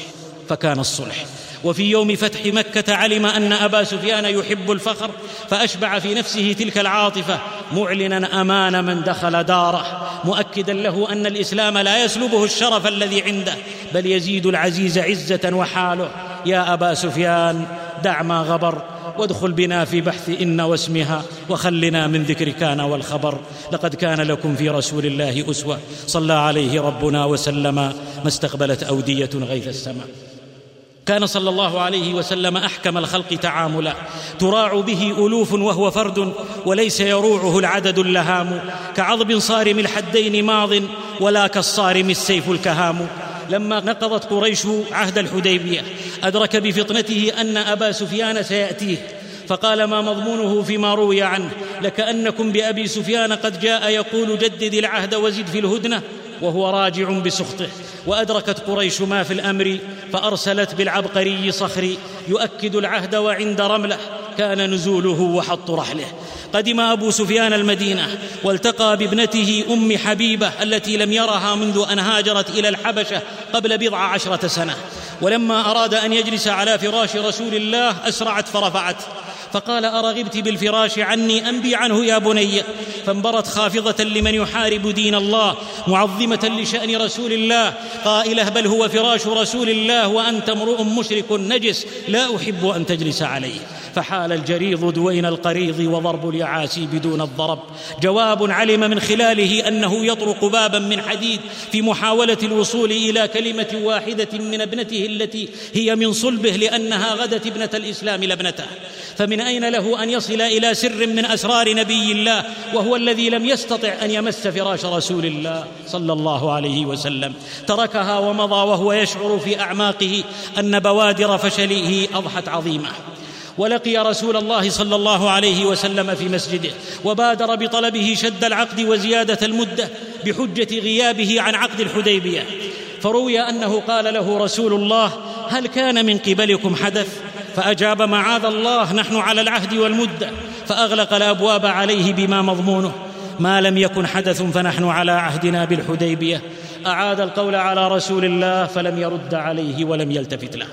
فكان الصلح. وفي يوم فتح مكة علم أن أبا سفيان يحب الفخر فأشبع في نفسه تلك العاطفة معلنا أمان من دخل داره مؤكدا له أن الإسلام لا يسلبه الشرف الذي عنده بل يزيد العزيز عزة وحاله. يا أبا سفيان دع ما غبر وادخل بنا في بحث إن واسمها وخلنا من ذكر كان والخبر. لقد كان لكم في رسول الله أسوة صلى عليه ربنا وسلم ما استقبلت أودية غيث السماء. كان صلى الله عليه وسلم أحكم الخلق تعاملا. تراع به ألوف وهو فرد وليس يروعه العدد اللهام. كعضب صارم الحدين ماض ولا كالصارم السيف الكهام. لما نقضت قريش عهد الحديبية أدرك بفطنته أن أبا سفيان سيأتيه. فقال ما مضمونه فيما روي عنه؟ لكأنكم بأبي سفيان قد جاء يقول جدد العهد وزد في الهدنة. وهو راجع بسخطه. وأدركت قريش ما في الأمر فأرسلت بالعبقري صخري يؤكد العهد وعند رمله. كان نزوله وحط رحله. قدم أبو سفيان المدينة والتقى بابنته أم حبيبة التي لم يرها منذ أن هاجرت إلى الحبشة قبل بضع عشرة سنة. ولما أراد أن يجلس على فراش رسول الله أسرعت فرفعت. فقال أرغبت بالفراش عني أنبي عنه يا بني. فانبرت خافضة لمن يحارب دين الله معظمة لشأن رسول الله. قائلة بل هو فراش رسول الله وأنت امرؤ مشرك نجس لا أحب أن تجلس عليه. فحال الجريض دوين القريض وضرب اليعاسي بدون الضرب. جواب علم من خلاله أنه يطرق بابا من حديد في محاولة الوصول إلى كلمة واحدة من ابنته التي هي من صلبه لأنها غدت ابنة الإسلام لابنته. فمن أين له أن يصل إلى سر من أسرار نبي الله وهو الذي لم يستطع أن يمس فراش رسول الله صلى الله عليه وسلم. تركها ومضى وهو يشعر في أعماقه أن بوادر فشله أضحت عظيمة. ولقي رسول الله صلى الله عليه وسلم في مسجده وبادر بطلبه شد العقد وزيادة المدة بحجة غيابه عن عقد الحديبية. فروي أنه قال له رسول الله هل كان من قبلكم حدث؟ فأجاب معاذ الله نحن على العهد والمدة فأغلق الأبواب عليه بما مضمونه ما لم يكن حدث فنحن على عهدنا بالحديبية أعاد القول على رسول الله فلم يرد عليه ولم يلتفت له.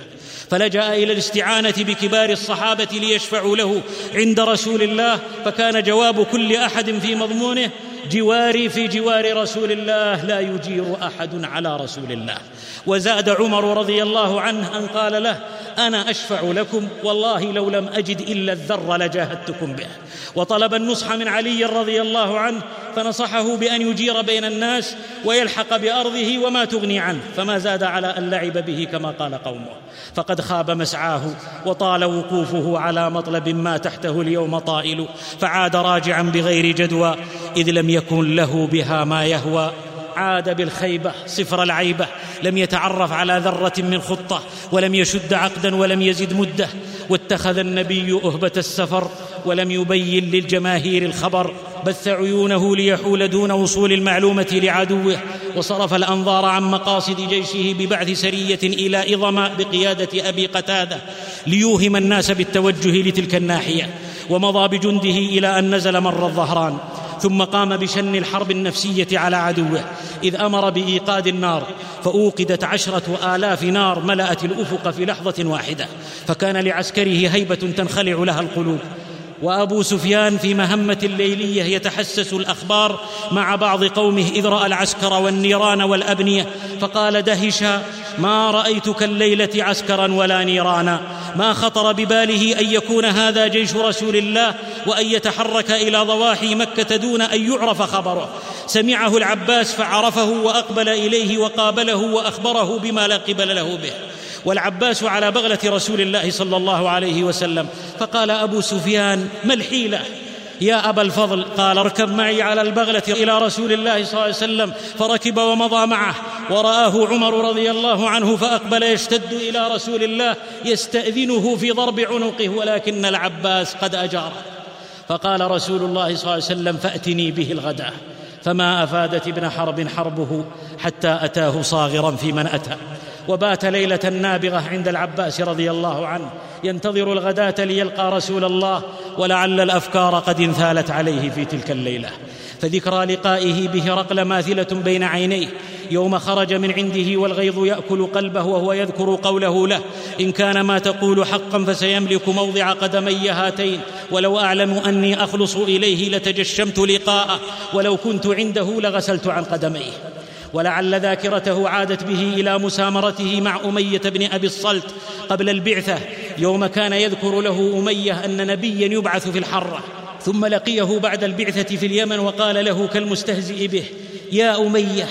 فلجا إلى الاستعانة بكبار الصحابة ليشفعوا له عند رسول الله فكان جواب كل أحد في مضمونه جواري في جوار رسول الله لا يجير أحد على رسول الله. وزاد عمر رضي الله عنه أن قال له أنا أشفع لكم والله لو لم أجد إلا الذر لجاهدتكم به. وطلب النصح من علي رضي الله عنه فنصحه بأن يجير بين الناس ويلحق بأرضه وما تغني عنه فما زاد على أن لعب به كما قال قومه. فقد خاب مسعاه وطال وقوفه على مطلب ما تحته اليوم طائل فعاد راجعا بغير جدوى إذ لم يكن له بها ما يهوى. عاد بالخيبة صفر العيبه لم يتعرف على ذرة من خطة ولم يشد عقدا ولم يزد مدة واتخذ النبي أهبة السفر ولم يبين للجماهير الخبر بث عيونه ليحول دون وصول المعلومة لعدوه وصرف الأنظار عن مقاصد جيشه ببعث سرية إلى إظم بقيادة أبي قتادة ليوهم الناس بالتوجه لتلك الناحية ومضى بجنده إلى أن نزل مر الظهران. ثم قام بشن الحرب النفسية على عدوه إذ أمر بإيقاد النار فأوقدت عشرة آلاف نار ملأت الأفق في لحظة واحدة فكان لعسكره هيبة تنخلع لها القلوب. وأبو سفيان في مهمة ليليه يتحسس الأخبار مع بعض قومه إذ رأى العسكر والنيران والأبنية فقال دهشا ما رايت كالليله عسكرا ولا نيرانا. ما خطر بباله أن يكون هذا جيش رسول الله وأن يتحرك إلى ضواحي مكة دون أن يعرف خبره. سمعه العباس فعرفه وأقبل إليه وقابله وأخبره بما لا قبل له به. والعباس على بغلة رسول الله صلى الله عليه وسلم فقال أبو سفيان ما الحيلة؟ يا أبا الفضل. قال اركب معي على البغلة إلى رسول الله صلى الله عليه وسلم فركب ومضى معه ورآه عمر رضي الله عنه فأقبل يشتد إلى رسول الله يستأذنه في ضرب عنقه ولكن العباس قد اجاره فقال رسول الله صلى الله عليه وسلم فأتني به الغداة. فما أفادت ابن حرب حربه حتى أتاه صاغرا في من أتى. وبات ليلة نابغة عند العباس رضي الله عنه ينتظر الغداة ليلقى رسول الله ولعل الأفكار قد انثالت عليه في تلك الليلة. فذكرى لقائه بهرقل ماثلة بين عينيه يوم خرج من عنده والغيظ يأكل قلبه وهو يذكر قوله له إن كان ما تقول حقا فسيملك موضع قدمي هاتين ولو أعلم أني أخلص إليه لتجشمت لقاءه ولو كنت عنده لغسلت عن قدميه. ولعل ذاكرته عادت به إلى مسامرته مع أمية بن أبي الصلت قبل البعثة يوم كان يذكر له أمية أن نبيا يبعث في الحرة. ثم لقيه بعد البعثة في اليمن وقال له كالمستهزئ به يا أمية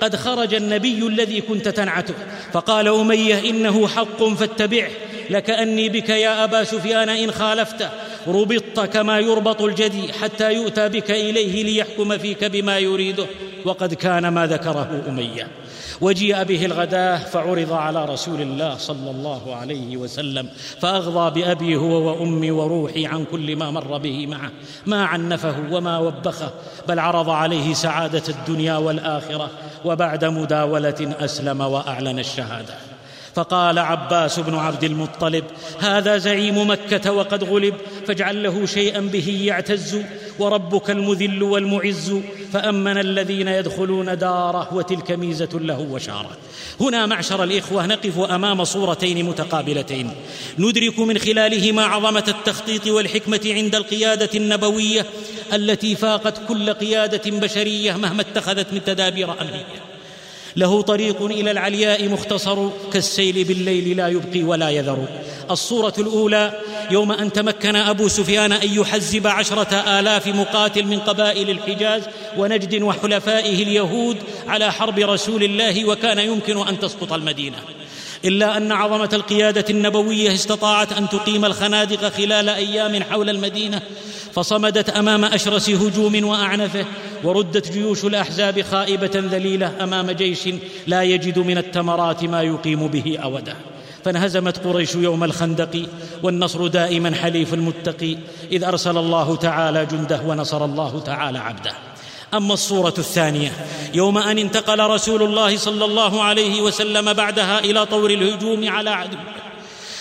قد خرج النبي الذي كنت تنعته. فقال أمية إنه حق فاتبعه. لكأني بك يا أبا سفيان إن خالفته ربطت كما يربط الجدي حتى يؤتى بك إليه ليحكم فيك بما يريده. وقد كان ما ذكره أمية. وجيء به الغداة فعرض على رسول الله صلى الله عليه وسلم فأغضى بأبي هو وأمي وروحي عن كل ما مر به معه. ما عنفه وما وبخه بل عرض عليه سعادة الدنيا والآخرة وبعد مداولة أسلم وأعلن الشهادة. فقال عباس بن عبد المطلب هذا زعيم مكة وقد غلب فاجعل له شيئا به يعتز وربك المذل والمعز فأمن الذين يدخلون داره وتلك ميزة له وشارة. هنا معشر الإخوة نقف أمام صورتين متقابلتين. ندرك من خلالهما عظمة التخطيط والحكمة عند القيادة النبوية التي فاقت كل قيادة بشرية مهما اتخذت من تدابير امريه له طريق إلى العلياء مختصر كالسيل بالليل لا يبقي ولا يذر. الصورة الأولى يوم أن تمكن أبو سفيان أن يحزب عشرة آلاف مقاتل من قبائل الحجاز ونجد وحلفائه اليهود على حرب رسول الله وكان يمكن أن تسقط المدينة. إلا أن عظمة القيادة النبوية استطاعت أن تقيم الخنادق خلال أيام حول المدينة فصمدت أمام أشرس هجوم وأعنفه وردت جيوش الأحزاب خائبة ذليلة أمام جيش لا يجد من التمرات ما يقيم به أوده. فانهزمت قريش يوم الخندق والنصر دائما حليف المتقي إذ أرسل الله تعالى جنده ونصر الله تعالى عبده. أما الصورة الثانية؟ يوم أن انتقل رسول الله صلى الله عليه وسلم بعدها إلى طور الهجوم على عدو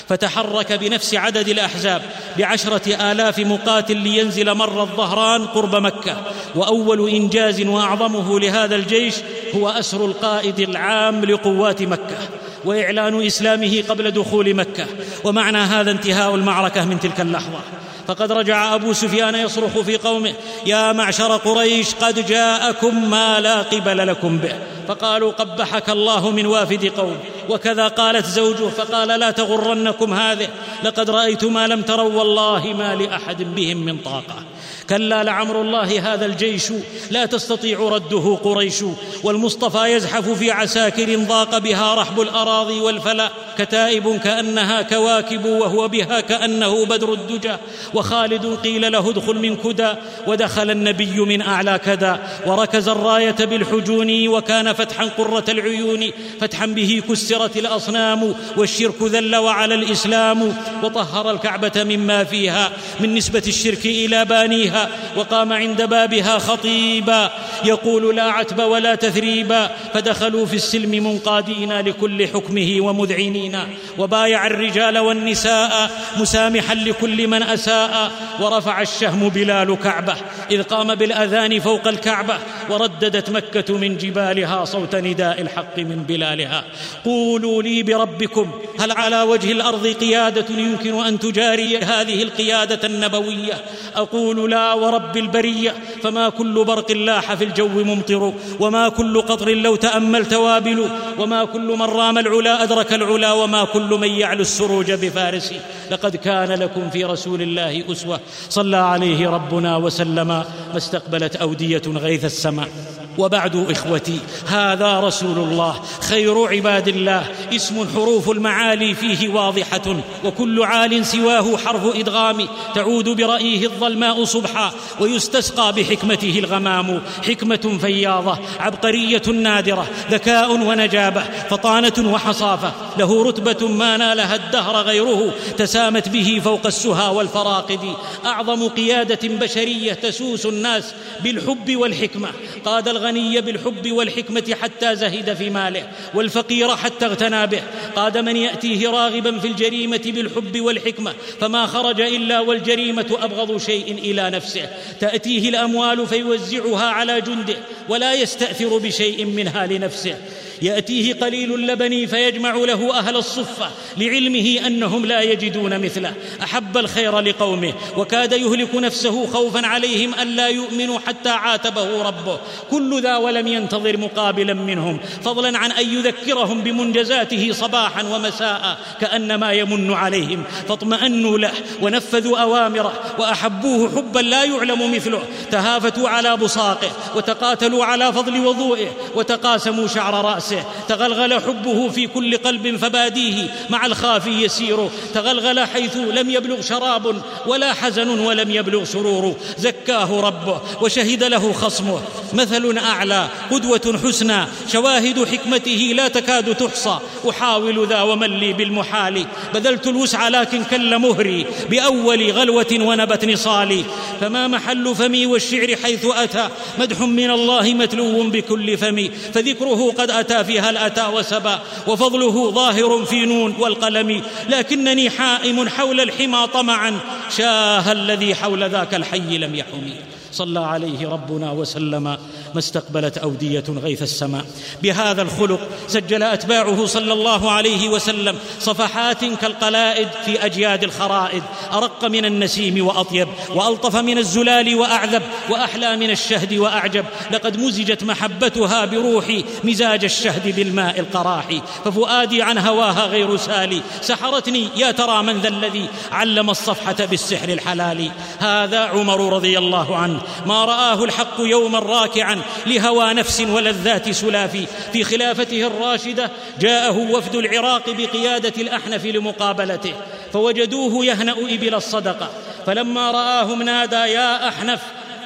فتحرك بنفس عدد الأحزاب بعشرة آلاف مقاتل لينزل مر الظهران قرب مكة. وأول إنجاز وأعظمه لهذا الجيش هو أسر القائد العام لقوات مكة. وإعلان إسلامه قبل دخول مكة. ومعنى هذا انتهاء المعركة من تلك اللحظة. فقد رجع أبو سفيان يصرخ في قومه يا معشر قريش قد جاءكم ما لا قبل لكم به. فقالوا قبحك الله من وافد قوم. وكذا قالت زوجه فقال لا تغرنكم هذه لقد رأيت ما لم تروا والله ما لأحد بهم من طاقة. كلا لعمر الله هذا الجيش لا تستطيع رده قريش. والمصطفى يزحف في عساكر ضاق بها رحب الأراضي والفلا. كتائب كأنها كواكب وهو بها كأنه بدر الدجى. وخالد قيل له ادخل من كدى. ودخل النبي من أعلى كدى. وركز الراية بالحجون وكان فتحا قرة العيون. فتحا به كسرت الأصنام والشرك ذل وعلى الإسلام. وطهر الكعبة مما فيها. من نسبة الشرك إلى بانيها. وقام عند بابها خطيبا. يقول لا عتب ولا تثريبا فدخلوا في السلم منقادين لكل حكمه ومذعنين. وبايع الرجال والنساء مسامحا لكل من أساء. ورفع الشهم بلال كعبة. إذ قام بالأذان فوق الكعبة. ورددت مكة من جبالها صوت نداء الحق من بلالها. قولوا لي بربكم هل على وجه الأرض قيادة يمكن أن تجاري هذه القيادة النبوية؟ أقول لا ورب البرية فما كل برق لاح في الجو ممطر وما كل قطر لو تاملت وابل وما كل من رام العلا أدرك العلا وما كل من يعلو السروج بفارس. لقد كان لكم في رسول الله أسوة صلى عليه ربنا وسلم ما استقبلت أودية غيث السماء. وبعد إخوتي هذا رسول الله خير عباد الله اسم حروف المعالي فيه واضحة وكل عال سواه حرف إدغام تعود برأيه الظلماء صبحا ويستسقى بحكمته الغمام حكمة فياضة عبقرية نادرة ذكاء ونجابة فطانة وحصافة له رتبة ما نالها الدهر غيره تسامت به فوق السهى والفراقد أعظم قيادة بشرية تسوس الناس بالحب والحكمة قاد الغني بالحب والحكمة حتى زهد في ماله والفقير حتى اغتنى به. قاد من يأتيه راغبا في الجريمة بالحب والحكمة فما خرج إلا والجريمة أبغض شيء إلى نفسه. تأتيه الأموال فيوزعها على جنده ولا يستأثر بشيء منها لنفسه. يأتيه قليل اللبن فيجمع له أهل الصفة لعلمه أنهم لا يجدون مثله. أحب الخير لقومه وكاد يهلك نفسه خوفا عليهم الا يؤمنوا حتى عاتبه ربه. كل ذا ولم ينتظر مقابلا منهم. فضلا عن أن يذكرهم بمنجزاته صباحا ومساء كأنما يمن عليهم. فاطمأنوا له ونفذوا أوامره وأحبوه حبا لا يعلم مثله. تهافتوا على بصاقه وتقاتلوا على فضل وضوئه وتقاسموا شعر رأسه. راسه. تغلغل حبه في كل قلب فباديه. مع الخافي يسير. تغلغل حيث لم يبلغ شراب ولا حزن ولم يبلغ سرور. زكاه ربه وشهد له خصمه. مثل أعلى قدوة حسنى. شواهد حكمته لا تكاد تحصى. أحاول ذا ومن لي بالمحال. بذلت الوسع لكن كل مهري. بأول غلوة ونبت نصالي فما محل فمي والشعر حيث أتى. مدح من الله متلو بكل فمي فذكره قد أتى. في هل أتى وسبا وفضله ظاهر في نون والقلم. لكنني حائم حول الحمى طمعا شاه الذي حول ذاك الحي لم يحمي. صلى عليه ربنا وسلم ما استقبلت أودية غيث السماء. بهذا الخلق سجل أتباعه صلى الله عليه وسلم صفحات كالقلائد في أجياد الخرائد. أرق من النسيم وأطيب وألطف من الزلال وأعذب وأحلى من الشهد وأعجب. لقد مزجت محبتها بروحي مزاج الشهد بالماء القراح. ففؤادي عن هواها غير سالي. سحرتني يا ترى من ذا الذي علم الصفحة بالسحر الحلال؟ هذا عمر رضي الله عنه. ما رآه الحق يوما راكعا لهوى نفس ولذات سلاف في خلافته الراشدة جاءه وفد العراق بقيادة الأحنف لمقابلته فوجدوه يهنأ إبل الصدقة. فلما راهم نادى يا أحنف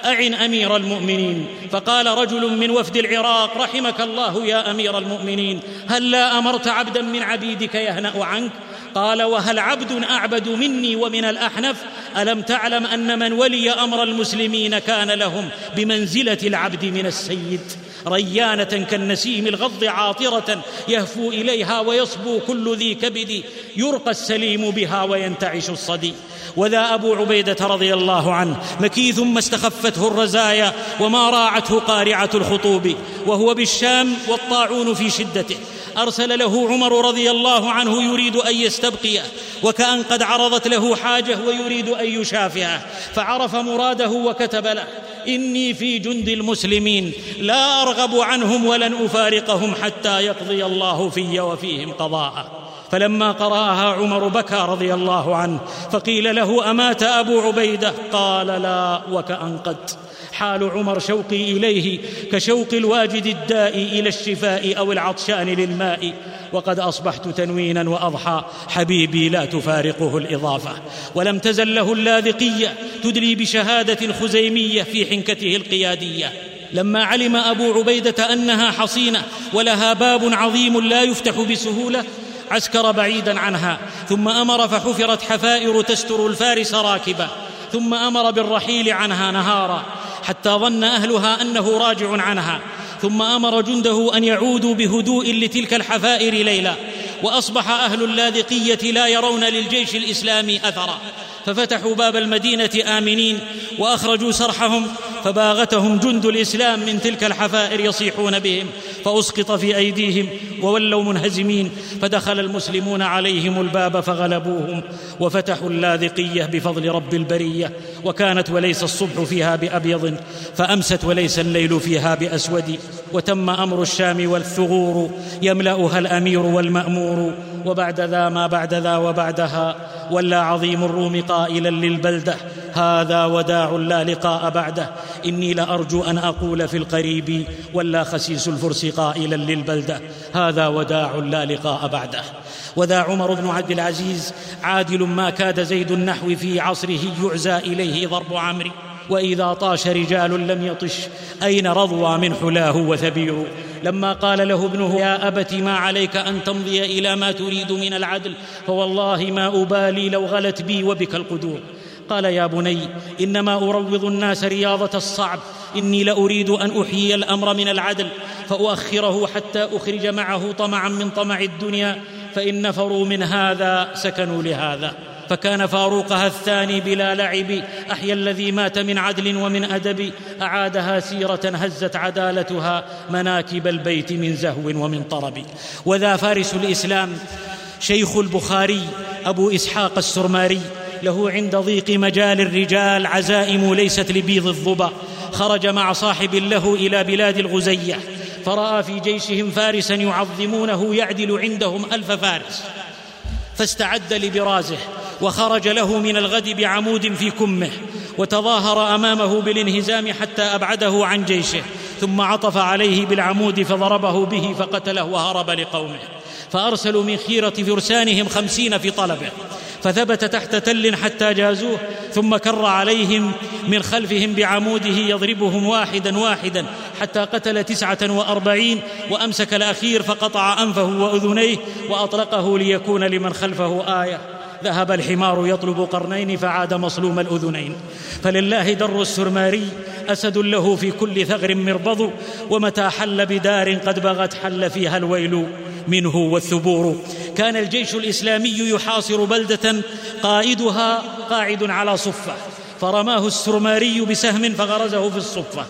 أعن أمير المؤمنين. فقال رجل من وفد العراق رحمك الله يا أمير المؤمنين هل لا أمرت عبدا من عبيدك يهنأ عنك؟ قال وهل عبد أعبد مني ومن الأحنف؟ ألم تعلم أن من ولي أمر المسلمين كان لهم بمنزلة العبد من السيد. ريانة كالنسيم الغض عاطرة يهفو إليها ويصبو كل ذي كبد يرقى السليم بها وينتعش الصدي وذا أبو عبيدة رضي الله عنه مكيث ما استخفته الرزايا وما راعته قارعة الخطوب. وهو بالشام والطاعون في شدته. أرسل له عمر رضي الله عنه يريد أن يستبقيه وكأن قد عرضت له حاجة ويريد أن يشافعه فعرف مراده وكتب له إني في جند المسلمين لا أرغب عنهم ولن أفارقهم حتى يقضي الله في وفيهم قضاء فلما قرأها عمر بكى رضي الله عنه فقيل له أمات أبو عبيدة؟ قال لا وكان قد حال عمر شوقي إليه كشوق الواجد الداء إلى الشفاء أو العطشان للماء. وقد أصبحت تنوينا وأضحى. حبيبي لا تفارقه الإضافة. ولم تزل له اللاذقية تدلي بشهادة الخزيمية في حنكته القيادية. لما علم أبو عبيدة أنها حصينة ولها باب عظيم لا يفتح بسهولة عسكر بعيدا عنها. ثم أمر فحفرت حفائر تستر الفارس راكبا. ثم أمر بالرحيل عنها نهارا. حتى ظن أهلها أنه راجع عنها ثم أمر جنده أن يعودوا بهدوء لتلك الحفائر ليلا وأصبح أهل اللاذقية لا يرون للجيش الإسلامي أثرا. ففتحوا باب المدينة آمنين وأخرجوا سرحهم فباغتهم جند الإسلام من تلك الحفائر يصيحون بهم فأسقط في أيديهم وولوا منهزمين فدخل المسلمون عليهم الباب فغلبوهم وفتحوا اللاذقية بفضل رب البرية وكانت وليس الصبح فيها بأبيض فأمست وليس الليل فيها بأسود. وتم أمر الشام والثغور يملأها الأمير والمأمور. وبعد ذا ما بعد ذا وبعدها ولا عظيم الروم قائلا للبلدة. هذا وداع لا لقاء بعده. إني لأرجو أن أقول في القريب ولا خسيس الفرس قائلا للبلدة. هذا وداع لا لقاء بعده. وذا عمر بن عبد العزيز عادل ما كاد زيد النحو في عصره يعزى إليه ضرب عمرو. وإذا طاش رجال لم يطش أين رضوى من حلاه وثبير؟ لما قال له ابنه يا أبت ما عليك أن تمضي إلى ما تريد من العدل؟ فوالله ما أبالي لو غلت بي وبك القدور. قال يا بني إنما أروض الناس رياضة الصعب. إني لأريد أن أحيي الأمر من العدل فأؤخره حتى أخرج معه طمعا من طمع الدنيا فإن نفروا من هذا سكنوا لهذا. فكان فاروقها الثاني بلا لعب. أحيا الذي مات من عدل ومن أدب. أعادها سيرة هزت عدالتها مناكب البيت من زهو ومن طرب. وذا فارس الإسلام شيخ البخاري أبو إسحاق السرماري. له عند ضيق مجال الرجال عزائم ليست لبيض الظبا. خرج مع صاحب له إلى بلاد الغزية. فرأى في جيشهم فارسا يعظمونه يعدل عندهم ألف فارس. فاستعد لبرازه وخرج له من الغد بعمود في كمه وتظاهر أمامه بالانهزام حتى أبعده عن جيشه ثم عطف عليه بالعمود فضربه به فقتله وهرب لقومه. فأرسلوا من خيرة فرسانهم خمسين في طلبه. فثبت تحت تل حتى جازوه ثم كر عليهم من خلفهم بعموده يضربهم واحدا واحدا حتى قتل تسعة وأربعين وأمسك الأخير فقطع أنفه وأذنيه وأطلقه ليكون لمن خلفه آية. ذهب الحمار يطلب قرنين فعاد مصلوم الأذنين. فلله در السرماري أسد له في كل ثغر مربض ومتى حل بدار قد بغت حل فيها الويل منه والثبور. كان الجيش الإسلامي يحاصر بلدة قائدها قاعد على صفة. فرماه السرماري بسهم فغرزه في الصفة.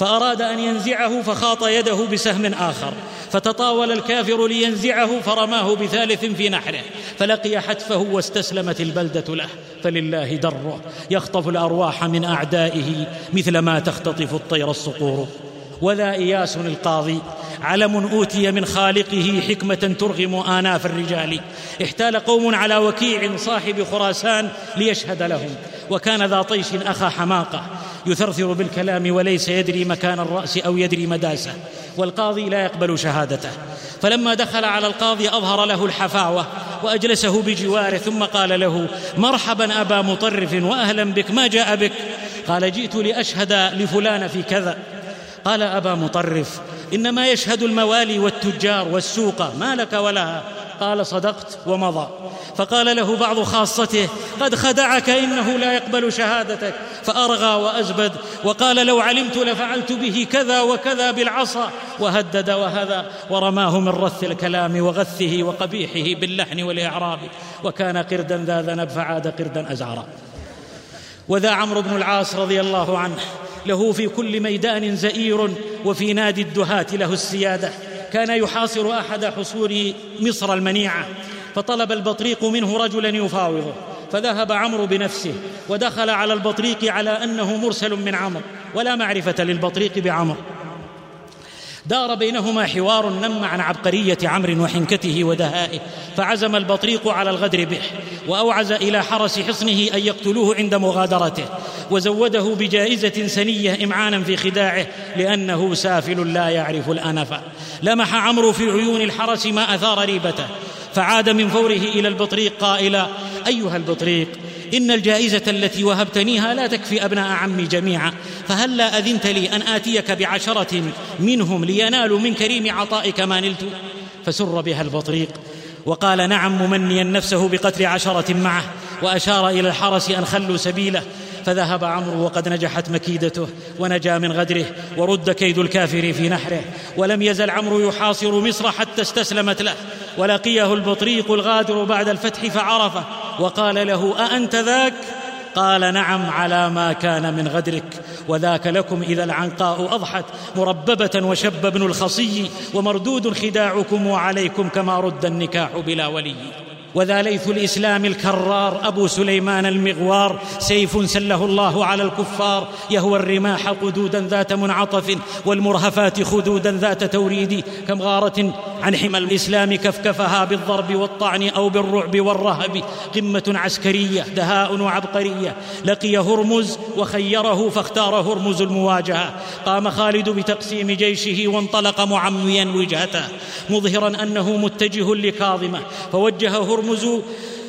فأراد أن ينزعه فخاط يده بسهم آخر فتطاول الكافر لينزعه فرماه بثالث في نحره فلقي حتفه واستسلمت البلدة له فلله دره يخطف الأرواح من أعدائه مثل ما تختطف الطير الصقور. وذا إياس القاضي علم أوتي من خالقه حكمة ترغم آناف الرجال. احتال قوم على وكيع صاحب خراسان ليشهد لهم وكان ذا طيش أخا حماقة يثرثر بالكلام وليس يدري مكان الرأس أو يدري مداسه والقاضي لا يقبل شهادته. فلما دخل على القاضي أظهر له الحفاوة وأجلسه بجواره ثم قال له مرحبا أبا مطرف واهلا بك ما جاء بك؟ قال جئت لأشهد لفلان في كذا. قال أبا مطرف إنما يشهد الموالي والتجار والسوق ما لك ولها قال صدقت ومضى. فقال له بعض خاصته قد خدعك إنه لا يقبل شهادتك. فأرغى وأزبد وقال لو علمت لفعلت به كذا وكذا بالعصا. وهدد وهذا ورماه من رث الكلام وغثه وقبيحه باللحن والإعراب. وكان قردا ذا ذنب فعاد قردا أزعرا. وذا عمرو بن العاص رضي الله عنه له في كل ميدان زئير وفي نادي الدهاة له السيادة. كان يحاصر أحد حصور مصر المنيعة فطلب البطريق منه رجلا يفاوضه فذهب عمرو بنفسه ودخل على البطريق على أنه مرسل من عمرو ولا معرفة للبطريق بعمرو. دار بينهما حوار نم عن عبقرية عمرو وحنكته ودهائه فعزم البطريق على الغدر به وأوعز إلى حرس حصنه أن يقتلوه عند مغادرته وزوده بجائزة سنية إمعانا في خداعه لأنه سافل لا يعرف الأنف. لمح عمرو في عيون الحرس ما أثار ريبته فعاد من فوره إلى البطريق قائلا أيها البطريق إن الجائزة التي وهبتنيها لا تكفي أبناء عمي جميعا فهلا أذنت لي أن آتيك بعشرة منهم لينالوا من كريم عطائك ما نلت؟ فسر بها البطريق. وقال نعم ممنيا نفسه بقتل عشرة معه وأشار إلى الحرس أن خلوا سبيله. فذهب عمرو وقد نجحت مكيدته ونجا من غدره ورد كيد الكافر في نحره. ولم يزل عمرو يحاصر مصر حتى استسلمت له. ولقيه البطريق الغادر بعد الفتح فعرفه. وقال له أأنت ذاك؟ قال نعم على ما كان من غدرك. وذاك لكم إذا العنقاء أضحت. مرببة وشب ابن الخصي ومردود خداعكم وعليكم كما رد النكاح بلا ولي. وذا ليث الإسلام الكرار أبو سليمان المغوار سيف سله الله على الكفار يهوى الرماح قدودا ذات منعطف والمرهفات خدودا ذات توريد كم غارة عن حمى الإسلام كفكفها بالضرب والطعن أو بالرعب والرهب قمة عسكرية دهاء وعبقريه لقي هرمز وخيره فاختار هرمز المواجهة قام خالد بتقسيم جيشه وانطلق معميا وجهته مظهرا أنه متجه لكاظمة فوجه هرمز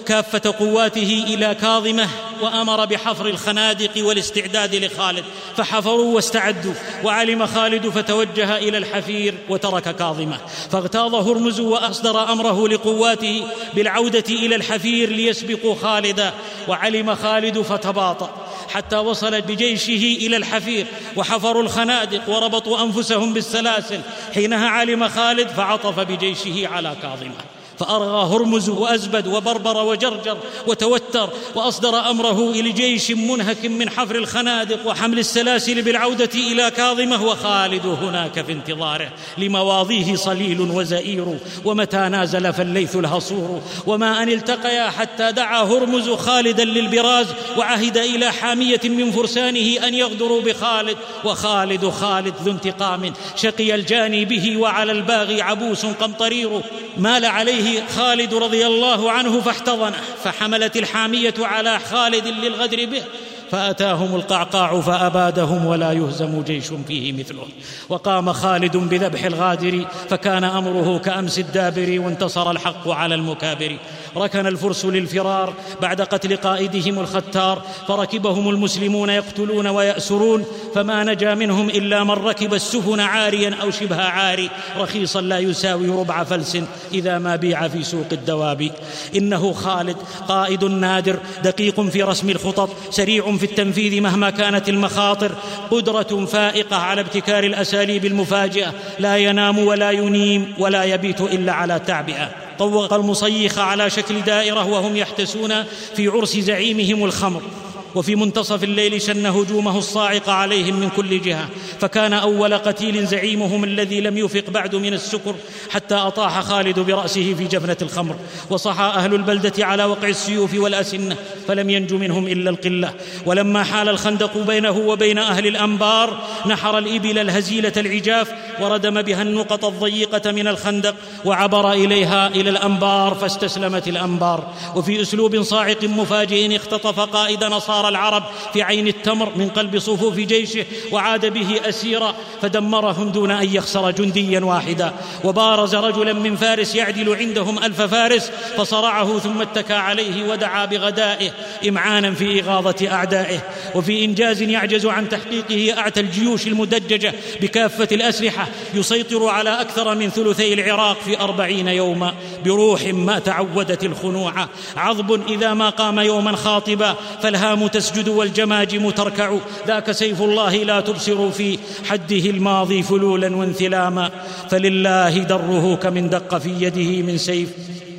كافة قواته إلى كاظمه وأمر بحفر الخنادق والاستعداد لخالد. فحفروا واستعدوا وعلم خالد فتوجه إلى الحفير وترك كاظمه. فاغتاظ هرمز وأصدر أمره لقواته بالعودة إلى الحفير ليسبقوا خالدا وعلم خالد فتباطأ حتى وصل بجيشه إلى الحفير. وحفروا الخنادق وربطوا أنفسهم بالسلاسل. حينها علم خالد فعطف بجيشه على كاظمه. فأرغى هرمز وأزبد وبربر وجرجر وتوتر وأصدر أمره إلى جيش منهك من حفر الخنادق وحمل السلاسل بالعودة إلى كاظمة وخالد هناك في انتظاره. لمواضيه صليل وزئير ومتى نازل فالليث الهصور وما أن التقيا حتى دعا هرمز خالدا للبراز وعهد إلى حامية من فرسانه أن يغدروا بخالد وخالد خالد ذو انتقام شقي الجاني به وعلى الباغي عبوس قمطرير مال عليه خالد رضي الله عنه فاحتضنه فحملت الحامية على خالد للغدر به فأتاهم القعقاع فأبادهم ولا يهزم جيش فيه مثله. وقام خالد بذبح الغادر فكان أمره كأمس الدابر وانتصر الحق على المكابر. ركن الفرس للفرار بعد قتل قائدهم الختار. فركبهم المسلمون يقتلون ويأسرون فما نجا منهم إلا من ركب السفن عاريا أو شبه عاري. رخيصا لا يساوي ربع فلس إذا ما بيع في سوق الدواب. إنه خالد قائد نادر دقيق في رسم الخطط سريع في التنفيذ مهما كانت المخاطر. قدرة فائقة على ابتكار الأساليب المفاجئة. لا ينام ولا ينيم ولا يبيت إلا على تعبئة. طوق المصيخ على شكل دائرة وهم يحتسون في عرس زعيمهم الخمر. وفي منتصف الليل شن هجومه الصاعق عليهم من كل جهة فكان أول قتيل زعيمهم الذي لم يفق بعد من السكر حتى أطاح خالد برأسه في جفنه الخمر وصحى أهل البلدة على وقع السيوف والأسنة فلم ينج منهم إلا القلة. ولما حال الخندق بينه وبين أهل الأنبار نحر الإبل الهزيلة العجاف وردم بها النقط الضيقة من الخندق وعبر إليها إلى الأنبار فاستسلمت الأنبار. وفي أسلوب صاعق مفاجئ اختطف قائد نصارى العرب في عين التمر من قلب صفوف جيشه وعاد به أسيرا فدمرهم دون أن يخسر جنديا واحدا. وبارز رجلا من فارس يعدل عندهم ألف فارس فصرعه ثم اتكى عليه ودعا بغدائه امعانا في إغاظة أعدائه. وفي إنجاز يعجز عن تحقيقه أعتى الجيوش المدججة بكافة الأسلحة يسيطر على أكثر من ثلثي العراق في أربعين يوما بروح ما تعودت الخنوع. عضب إذا ما قام يوما خاطبا فالهام تسجد والجماجم تركع. ذاك سيف الله لا تبصر في حده الماضي فلولا وانثلاما. فلله دره كمن دق في يده من سيف.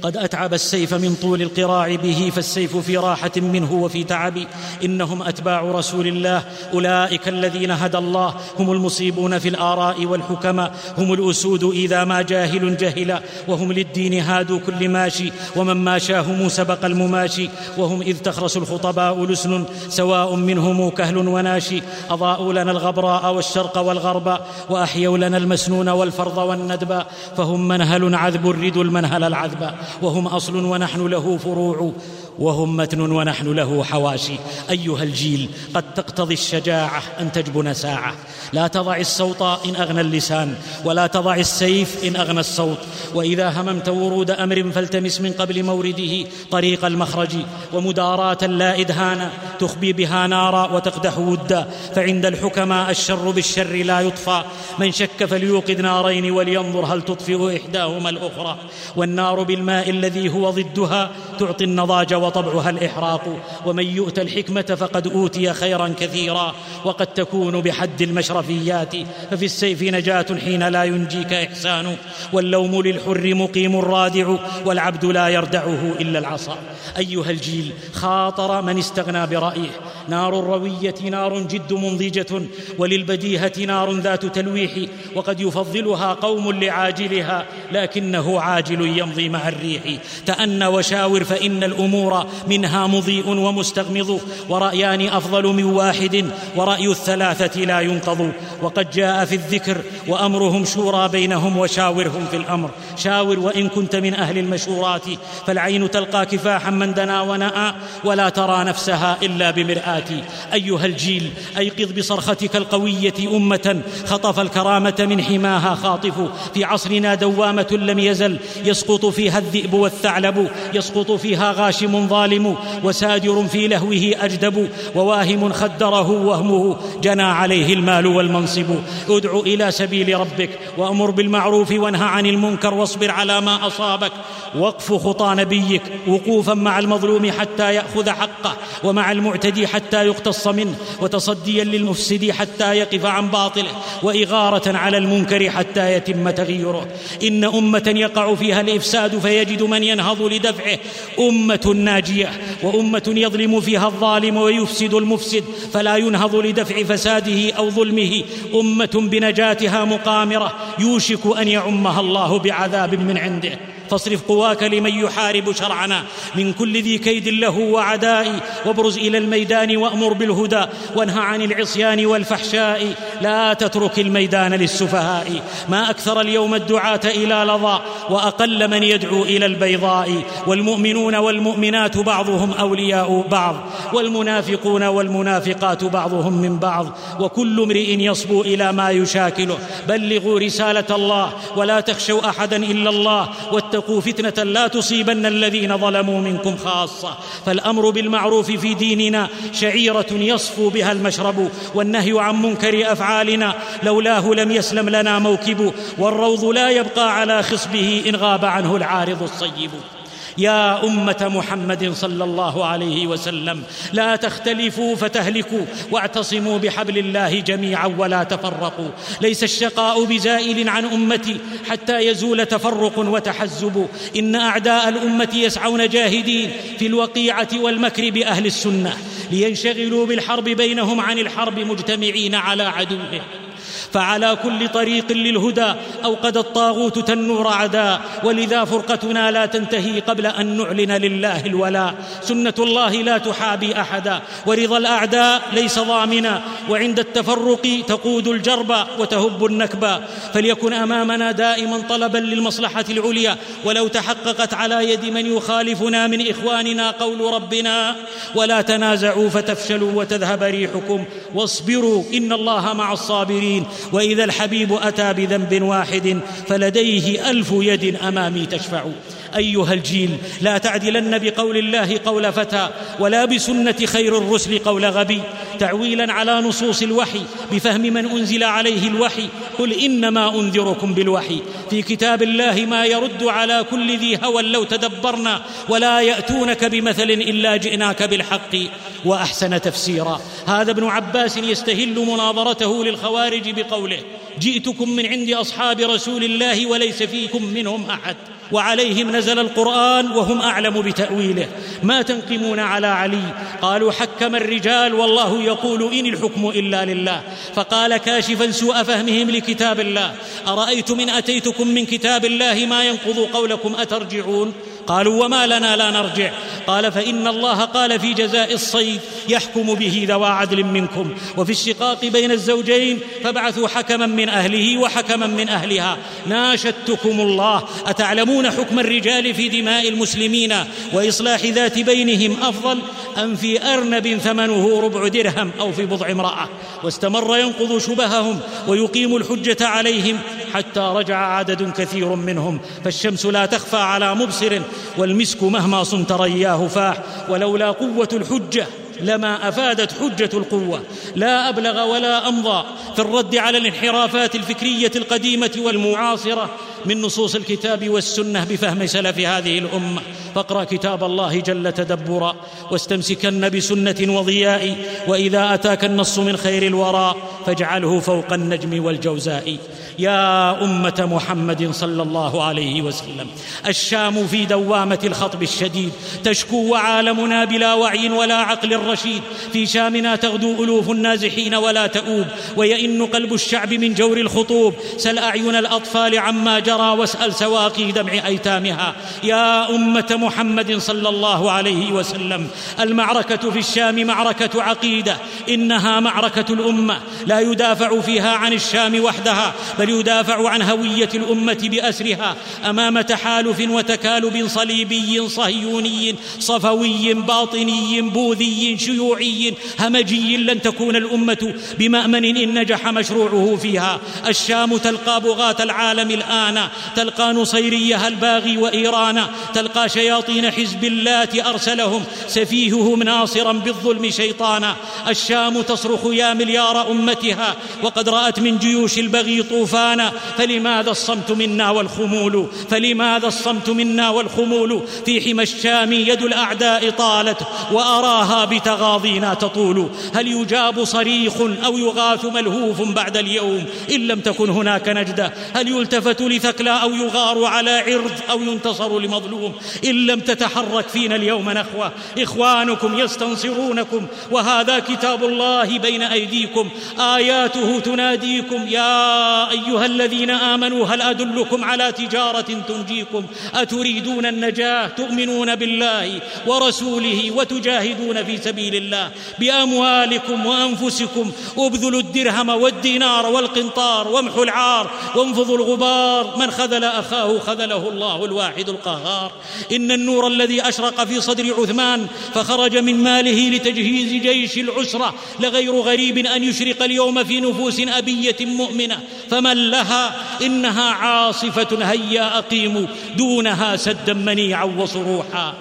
قد أتعب السيف من طول القراع به فالسيف في راحة منه وفي تعب. إنهم أتباع رسول الله أولئك الذين هدى الله. هم المصيبون في الآراء والحكماء هم الأسود إذا ما جاهل جهلا وهم للدين هادوا كل ماشي. ومن ماشاهم سبق المماشي. وهم إذ تخرس الخطباء لسن سواء منهم كهل وناشي. أضاءوا لنا الغبراء والشرق والغرب. وأحيوا لنا المسنون والفرض والندب. فهم منهل عذب الرد المنهل العذب. وهم أصل ونحن له فروع. وهم متن ونحن له حواشي. أيها الجيل قد تقتضي الشجاعة أن تجبن ساعة. لا تضع الصوت إن أغنى اللسان ولا تضع السيف إن أغنى الصوت. وإذا هممت ورود أمر فالتمس من قبل مورده طريق المخرج. ومداراه لا ادهانا تخبي بها نارا وتقدح ودا. فعند الحكماء الشر بالشر لا يطفى. من شك فليوقد نارين ولينظر هل تطفئ إحداهما الأخرى. والنار بالماء الذي هو ضدها تعطي النضاج وطبعها الإحراق ومن يؤت الحكمة فقد أوتي خيرا كثيرا. وقد تكون بحد المشرفيات ففي السيف نجاة حين لا ينجيك إحسان. واللوم للحر مقيم رادع والعبد لا يردعه إلا العصا. أيها الجيل خاطر من استغنى برأيه. نار الروية نار جد منضجة وللبديهة نار ذات تلويح. وقد يفضلها قوم لعاجلها لكنه عاجل يمضي مع الريح. تأن وشاور فإن الأمور منها مضيء ومستغمض ورأيان أفضل من واحد ورأي الثلاثة لا ينقض. وقد جاء في الذكر وأمرهم شورى بينهم وشاورهم في الأمر. شاور وإن كنت من أهل المشورات فالعين تلقى كفاحا من دنا ونأى ولا ترى نفسها إلا بمرآة. أيها الجيل أيقظ بصرختك القوية أمة خطف الكرامة من حماها خاطف. في عصرنا دوامة لم يزل يسقط فيها الذئب والثعلب يسقط فيها غاشم ظالم وسادر في لهوه أجدب وواهم خدره وهمه جنى عليه المال والمنصب. ادع إلى سبيل ربك وأمر بالمعروف وانهى عن المنكر واصبر على ما أصابك. وقف خطى نبيك وقوفا مع المظلوم حتى يأخذ حقه ومع المعتدي حتى يقتص منه وتصديا للمفسد حتى يقف عن باطله وإغارة على المنكر حتى يتم تغيره إن أمة يقع فيها الإفساد فيجد من ينهض لدفعه. أمة ناجية وأمة يظلم فيها الظالم ويفسد المفسد فلا ينهض لدفع فساده أو ظلمه. أمة بنجاتها مقامرة يوشك أن يعمها الله بعذاب من عنده. فاصرف قواك لمن يحارب شرعنا. من كل ذي كيد له وعداء. وابرز إلى الميدان وأمر بالهدى. وانهى عن العصيان والفحشاء. لا تترك الميدان للسفهاء. ما أكثر اليوم الدعاة إلى لظى. وأقل من يدعو إلى البيضاء. والمؤمنون والمؤمنات بعضهم أولياء بعض. والمنافقون والمنافقات بعضهم من بعض. وكل امرئ يصبو إلى ما يشاكله. بلغوا رسالة الله. ولا تخشوا أحدا إلا الله. واتقوا فتنة لا تصيبن الذين ظلموا منكم خاصة. فالأمر بالمعروف في ديننا شعيرة يصفو بها المشرب والنهي عن منكر أفعالنا. لولاه لم يسلم لنا موكب والروض لا يبقى على خصبه إن غاب عنه العارض الصيب. يا أمة محمد صلى الله عليه وسلم لا تختلفوا فتهلكوا واعتصموا بحبل الله جميعا ولا تفرقوا. ليس الشقاء بزائل عن أمتي حتى يزول تفرق وتحزب. إن أعداء الأمة يسعون جاهدين في الوقيعة والمكر باهل السنة لينشغلوا بالحرب بينهم عن الحرب مجتمعين على عدوهم. فعلى كل طريق للهدى اوقد الطاغوت تنور عداء ولذا فرقتنا لا تنتهي قبل أن نعلن لله الولاء سنة الله لا تحابي أحدا. ورضا الأعداء ليس ضامنا. وعند التفرق تقود الجرب وتهب النكبا فليكن أمامنا دائما طلبا للمصلحة العليا. ولو تحققت على يد من يخالفنا من إخواننا قول ربنا ولا تنازعوا فتفشلوا وتذهب ريحكم. واصبروا إن الله مع الصابرين. وإذا الحبيب أتى بذنب واحد فلديه ألف يد أمامي تشفع. أيها الجيل لا تعدلن بقول الله قول فتى ولا بسنة خير الرسل قول غبي. تعويلا على نصوص الوحي بفهم من أنزل عليه الوحي. قل إنما أنذركم بالوحي. في كتاب الله ما يرد على كل ذي هوى لو تدبرنا ولا يأتونك بمثل إلا جئناك بالحق. وأحسن تفسيرا. هذا ابن عباس يستهل مناظرته للخوارج بقوله جئتكم من عند أصحاب رسول الله وليس فيكم منهم أحد. وعليهم نزل القرآن وهم أعلم بتأويله. ما تنقمون على علي. قالوا حكم الرجال والله يقول إن الحكم إلا لله. فقال كاشفا سوء فهمهم لكتاب الله. أرأيتم إن أتيتكم من كتاب الله ما ينقض قولكم أترجعون؟ قالوا وما لنا لا نرجع. قال فإن الله قال في جزاء الصيد يحكم به ذوى عدل منكم. وفي الشقاق بين الزوجين فابعثوا حكما من أهله وحكما من أهلها. ناشدتكم الله. أتعلمون حكم الرجال في دماء المسلمين؟ وإصلاح ذات بينهم أفضل أم في أرنب ثمنه ربع درهم أو في بضع امرأة؟ واستمر ينقض شبههم ويقيم الحجة عليهم حتى رجع عدد كثير منهم فالشمس لا تخفى على مبصر والمسك مهما صمت رياه فاح ولولا قوة الحجة لما أفادت حجة القوة. لا أبلغ ولا أمضى في الرد على الانحرافات الفكرية القديمة والمعاصرة من نصوص الكتاب والسنة بفهم سلف هذه الأمة. فاقرأ كتاب الله جل تدبرا واستمسكن بسنة وضياء وإذا أتاك النص من خير الورى فاجعله فوق النجم والجوزاء. يا أمة محمد صلى الله عليه وسلم الشام في دوامة الخطب الشديد تشكو وعالمنا بلا وعي ولا عقل رشيد في شامنا تغدو ألوف النازحين ولا تؤوب ويئن قلب الشعب من جور الخطوب. سل أعين الأطفال عما جرى واسأل سواقي دمع أيتامها. يا أمة محمد صلى الله عليه وسلم المعركة في الشام معركة عقيدة إنها معركة الأمة. لا يدافع فيها عن الشام وحدها بل يدافع عن هوية الأمة بأسرها. أمام تحالف وتكالب صليبي صهيوني صفوي باطني بوذي شيوعي همجي لن تكون الأمة بمأمن إن نجح مشروعه فيها. الشام تلقى بغاة العالم الآن. تلقى نصيريها الباغي وإيران. تلقى شياطين حزب اللات أرسلهم. سفيههم ناصرا بالظلم شيطانا. الشام تصرخ يا مليار أمتها. وقد رأت من جيوش البغي طوفانا. فلماذا الصمت منا والخمول؟ فلماذا الصمت منا والخمول؟ في حمى الشام يد الأعداء طالت. وأراها بتغاضينا تطول. هل يجاب صريخ أو يغاث ملهوف بعد اليوم؟ إن لم تكن هناك نجده هل يلتفت لثكلى أو يغار على عرض أو ينتصر لمظلوم؟ إن لم تتحرك فينا اليوم نخوة. إخوانكم يستنصرونكم. وهذا كتاب الله بين أيديكم. آياته تناديكم. يا أيها الذين آمنوا هل أدلكم على تجارة تنجيكم؟ أتريدون النجاة تؤمنون بالله ورسوله وتجاهدون في سبيل الله بأموالكم وأنفسكم. ابذلوا الدرهم والدينار والقنطار وامحوا العار وانفضوا الغبار. من خذل أخاه خذله الله الواحد القهار. إن النور الذي أشرق في صدر عثمان فخرج من ماله لتجهيز جيش العسرة. لغير غريب أن يشرق اليوم في نفوس أبية مؤمنة. فمن لها؟ إنها عاصفة هيا اقيموا دونها سدا منيعا وصروحا.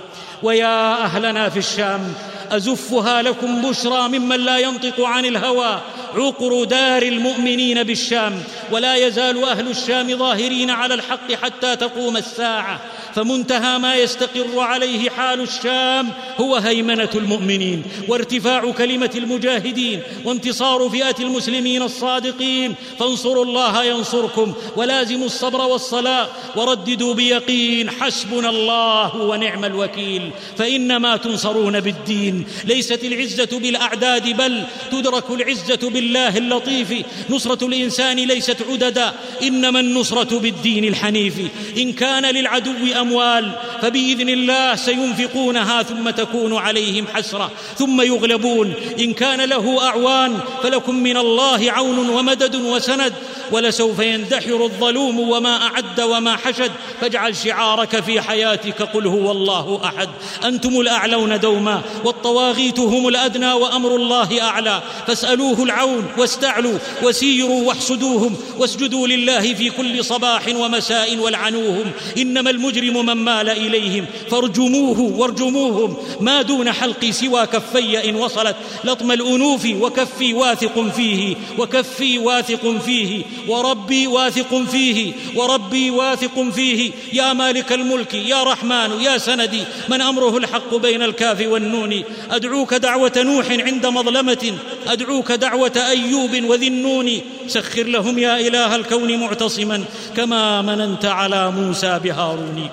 ويا أهلنا في الشام أزفها لكم بشرى ممن لا ينطق عن الهوى عقر دار المؤمنين بالشام ولا يزال أهل الشام ظاهرين على الحق حتى تقوم الساعة. فمنتهى ما يستقر عليه حال الشام هو هيمنة المؤمنين وارتفاع كلمة المجاهدين وانتصار فئة المسلمين الصادقين. فانصروا الله ينصركم ولازموا الصبر والصلاة ورددوا بيقين حسبنا الله ونعم الوكيل. فإنما تنصرون بالدين ليست العزة بالأعداد بل تدرك العزة بالله اللطيف نصرة الإنسان ليست عددا إنما النصرة بالدين الحنيف. إن كان للعدو أموال فبإذن الله سينفقونها ثم تكون عليهم حسرة ثم يغلبون. إن كان له أعوان فلكم من الله عون ومدد وسند. ولسوف يندحر الظلوم وما أعد وما حشد. فاجعل شعارك في حياتك قل هو الله أحد. أنتم الأعلون دوما والطواغيت هم الأدنى وأمر الله أعلى. فاسألوه العون واستعلوا وسيروا واحسدوهم واسجدوا لله في كل صباح ومساء والعنوهم. إنما المجرم من مال إليهم فارجموه وارجموهم. ما دون حلقي سوى كفي إن وصلت. لطم الأنوف وكفي واثق فيه وكفي واثق فيه. وربي واثق فيه وربي واثق فيه. يا مالك الملك يا رحمن يا سندي من أمره الحق بين الكاف والنون. أدعوك دعوة نوح عند مظلمة أدعوك دعوة أيوب وذي النون. سخر لهم يا إله الكون معتصما كما مننت على موسى بهارون.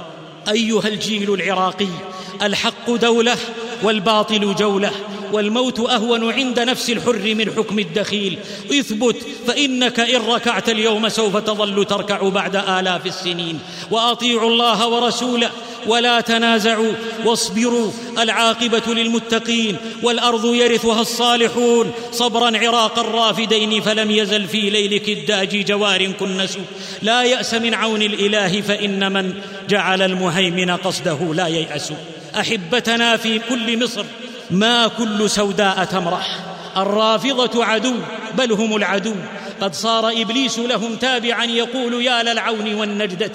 أيها الجيل العراقي الحق دولة والباطل جولة. والموت أهون عند نفس الحر من حكم الدخيل. اثبت فإنك إن ركعت اليوم سوف تظل تركع بعد آلاف السنين. وأطيعوا الله ورسوله ولا تنازعوا واصبروا. العاقبة للمتقين والأرض يرثها الصالحون. صبرا عراق الرافدين فلم يزل في ليلك الداج جوار كنس لا يأس من عون الإله فإن من جعل المهيمن قصده لا ييأس. أحبتنا في كل مصر ما كل سوداء تمرح. الرافضة عدو بل هم العدو. قد صار إبليس لهم تابعا يقول يا للعون والنجدة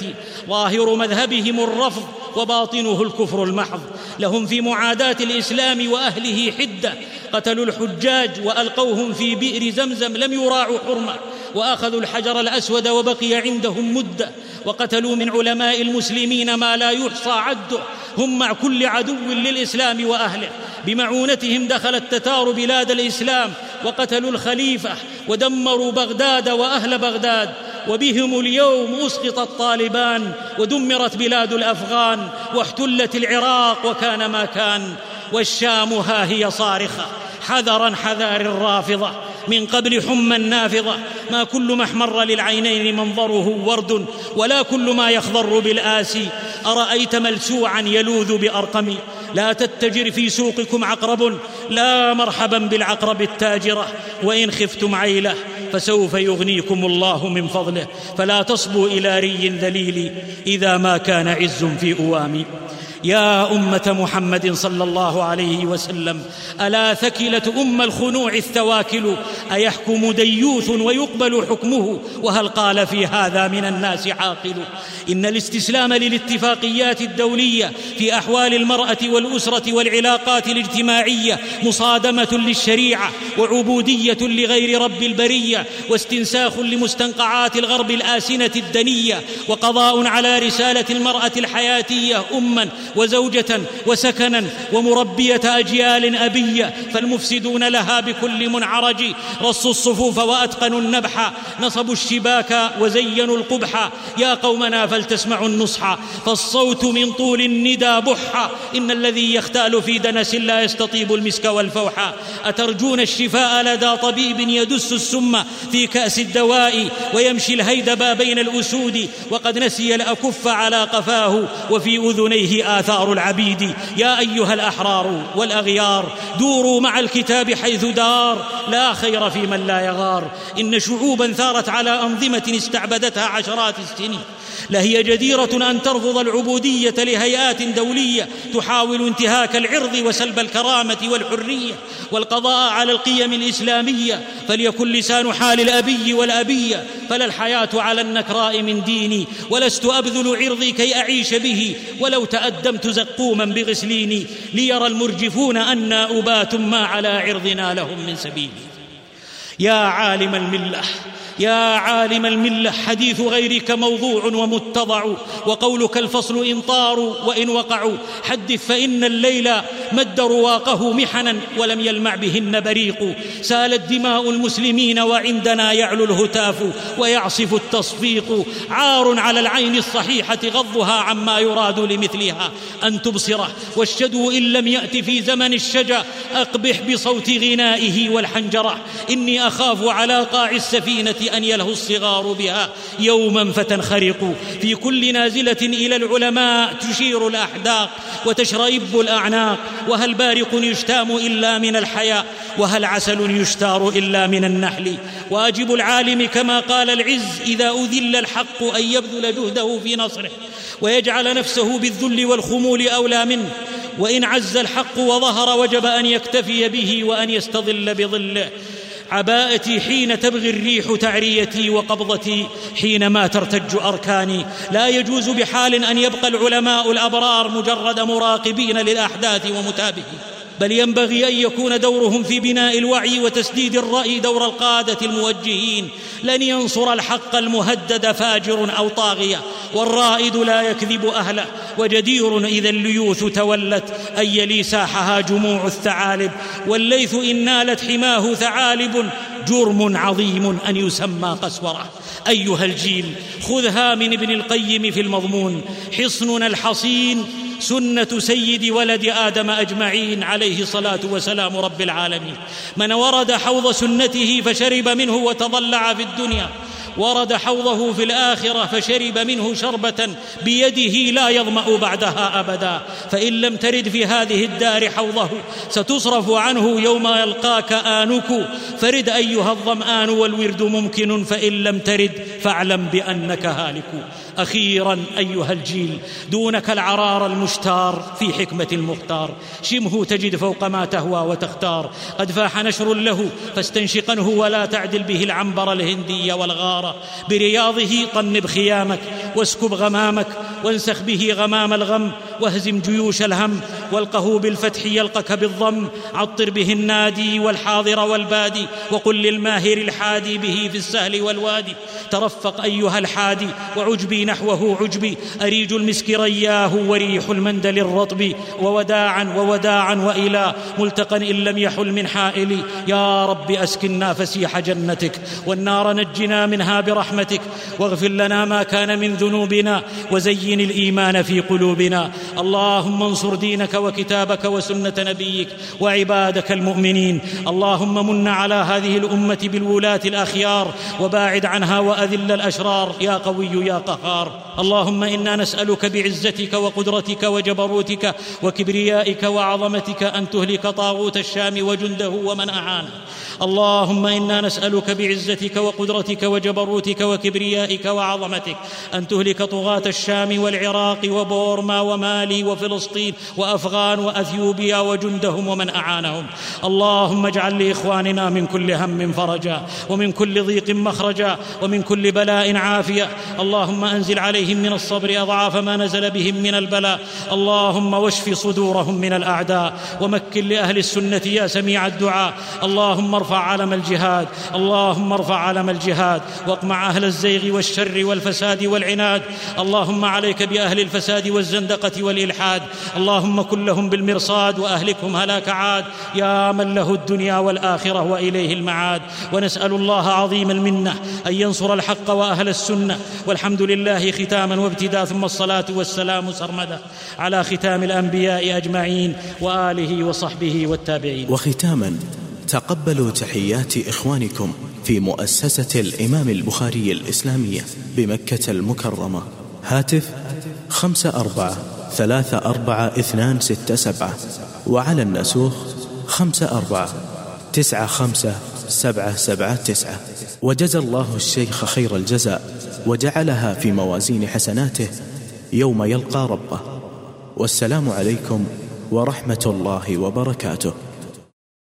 ظاهر مذهبهم الرفض وباطنه الكفر المحض. لهم في معاداة الإسلام وأهله حدة. قتلوا الحجاج وألقوهم في بئر زمزم لم يراعوا حرمه. وأخذوا الحجر الأسود وبقي عندهم مدة. وقتلوا من علماء المسلمين ما لا يحصى عده. هم مع كل عدو للإسلام وأهله. بمعونتهم دخل التتار بلاد الإسلام. وقتلوا الخليفة ودمروا بغداد وأهل بغداد وبهم اليوم أسقط الطالبان ودمرت بلاد الأفغان واحتلت العراق وكان ما كان. والشام ها هي صارخة. حذرا حذار الرافضة. من قبل حمى نافضه ما كل ما احمر للعينين منظره ورد ولا كل ما يخضر بالآسي. أرأيت ملسوعا يلوذ بأرقم. لا تتجر في سوقكم عقرب. لا مرحبا بالعقرب التاجرة. وإن خفتم عيله فسوف يغنيكم الله من فضله. فلا تصبوا إلى ري ذليل إذا ما كان عز في أوامي. يا أمة محمد صلى الله عليه وسلم ألا ثكلة أم الخنوع الثواكل؟ أيحكم ديوث ويقبل حكمه؟ وهل قال في هذا من الناس عاقل؟ إن الاستسلام للاتفاقيات الدولية في أحوال المرأة والأسرة والعلاقات الاجتماعية مصادمة للشريعة وعبودية لغير رب البرية واستنساخ لمستنقعات الغرب الآسنة الدنية وقضاء على رسالة المرأة الحياتية اما وزوجة وسكنا ومربية أجيال أبية فالمفسدون لها بكل منعرج رصوا الصفوف وأتقنوا النبح نصبوا الشباك وزينوا القبح يا قومنا فلتسمعوا النصح. فالصوت من طول الندى بح. إن الذي يختال في دنس لا يستطيب المسك والفوح. أترجون الشفاء لدى طبيب يدس السم في كأس الدواء ويمشي الهيدبا بين الأسود. وقد نسي الأكف على قفاه وفي أذنيه آثار العبيد. يا أيها الأحرار والأغيار دوروا مع الكتاب حيث دار. لا خير في من لا يغار. إن شعوبا ثارت على أنظمة استعبدتها عشرات السنين. لهي جديرة أن ترفض العبودية لهيئات دولية تحاول انتهاك العرض وسلب الكرامة والحرية والقضاء على القيم الإسلامية. فليكن لسان حال الأبي والأبية فلا الحياة على النكراء من ديني. ولست أبذل عرضي كي أعيش به. ولو تأدمت زقوما بغسليني. ليرى المرجفون أنا أبات ما على عرضنا لهم من سبيل يا عالم الملة. يا عالم الملة حديث غيرك موضوع ومتضع وقولك الفصل إن طاروا وإن وقعوا. حدث فإن الليل مد رواقه محنا ولم يلمع بهن بريق. سالت دماء المسلمين وعندنا يعلو الهتاف ويعصف التصفيق. عار على العين الصحيحة غضها عما يراد لمثلها. أن تبصره والشدو إن لم يأت في زمن الشجا. أقبح بصوت غنائه والحنجرة. إني أخاف على قاع السفينة أن يلهو الصغار بها يوما فتنخرق. في كل نازلة إلى العلماء تشير الأحداق وتشرئب الأعناق. وهل بارق يشتام إلا من الحياء؟ وهل عسل يشتار إلا من النحل؟ واجب العالم كما قال العز إذا أذل الحق أن يبذل جهده في نصره ويجعل نفسه بالذل والخمول أولى منه. وإن عز الحق وظهر وجب أن يكتفي به وأن يستظل بظله. عباءتي حين تبغي الريح تعريتي وقبضتي حينما ترتج أركاني. لا يجوز بحال أن يبقى العلماء الأبرار مجرد مراقبين للأحداث ومتابعين. بل ينبغي أن يكون دورهم في بناء الوعي وتسديد الرأي دور القادة الموجهين. لن ينصر الحق المهدد فاجر أو طاغية والرائد لا يكذب أهله. وجدير إذا الليوث تولت أن يلي ساحها جموع الثعالب. والليث إن نالت حماه ثعالب جرم عظيم أن يسمى قسورة. أيها الجيل خذها من ابن القيم في المضمون. حصننا الحصين سنة سيد ولد آدم أجمعين عليه الصلاة وسلام رب العالمين. من ورد حوض سنته فشرب منه وتضلع في الدنيا. ورد حوضه في الآخرة فشرب منه شربة بيده لا يظمأ بعدها أبدا. فإن لم ترد في هذه الدار حوضه ستصرف عنه يوم يلقاك آنك. فرد أيها الظمآن والورد ممكن فإن لم ترد فاعلم بأنك هالك. أخيرا أيها الجيل دونك العرار المشتار في حكمة المختار. شمه تجد فوق ما تهوى وتختار. قد فاح نشر له فاستنشقنه ولا تعدل به العنبر الهندي والغاره برياضه طنب خيامك واسكب غمامك وانسخ به غمام الغم واهزم جيوش الهم والقه بالفتح يلقك بالضم. عطر به النادي والحاضر والبادي وقل للماهر الحادي به في السهل والوادي. ترفق أيها الحادي نحوه عجبي. أريج المسك رياه وريح المندل الرطب. ووداعا ووداعا وإلى. ملتقى إن لم يحل من حائل يا رب أسكنا فسيح جنتك. والنار نجنا منها برحمتك. واغفر لنا ما كان من ذنوبنا. وزين الإيمان في قلوبنا. اللهم انصر دينك وكتابك وسنة نبيك وعبادك المؤمنين. اللهم من على هذه الأمة بالولاة الأخيار. وباعد عنها وأذل الأشرار. يا قوي يا قهار. اللهم إنا نسألك بعزتك وقدرتك وجبروتك وكبريائك وعظمتك أن تهلك طاغوت الشام وجنده ومن أعانه. اللهم إنا نسألك بعزتك وقدرتك وجبروتك وكبريائك وعظمتك أن تهلك طغاة الشام والعراق وبورما ومالي وفلسطين وأفغان وأثيوبيا وجندهم ومن أعانهم. اللهم اجعل لإخواننا من كل هم فرجا ومن كل ضيق مخرجا ومن كل بلاء عافيه اللهم أنزل عليهم من الصبر أضعاف ما نزل بهم من البلاء. اللهم واشف صدورهم من الأعداء ومكن لأهل السنة يا سميع الدعاء. اللهم ارفع علم الجهاد اللهم ارفع علم الجهاد. واقمع أهل الزيغ والشر والفساد والعناد. اللهم عليك بأهل الفساد والزندقة والإلحاد. اللهم كن لهم بالمرصاد وأهلكهم هلاك عاد. يا من له الدنيا والآخرة وإليه المعاد. ونسأل الله عظيم المنة أن ينصر الحق وأهل السنة. والحمد لله ختاما وابتداء ثم الصلاة والسلام سرمدا على ختام الأنبياء أجمعين وآله وصحبه والتابعين. وختاما تقبلوا تحيات إخوانكم في مؤسسة الإمام البخاري الإسلامية بمكة المكرمة. هاتف خمسة أربعة ثلاثة أربعة اثنان ستة سبعة وعلى النسوخ خمسة أربعة تسعة خمسة سبعة سبعة تسعة. وجزى الله الشيخ خير الجزاء وجعلها في موازين حسناته يوم يلقى ربه. والسلام عليكم ورحمة الله وبركاته.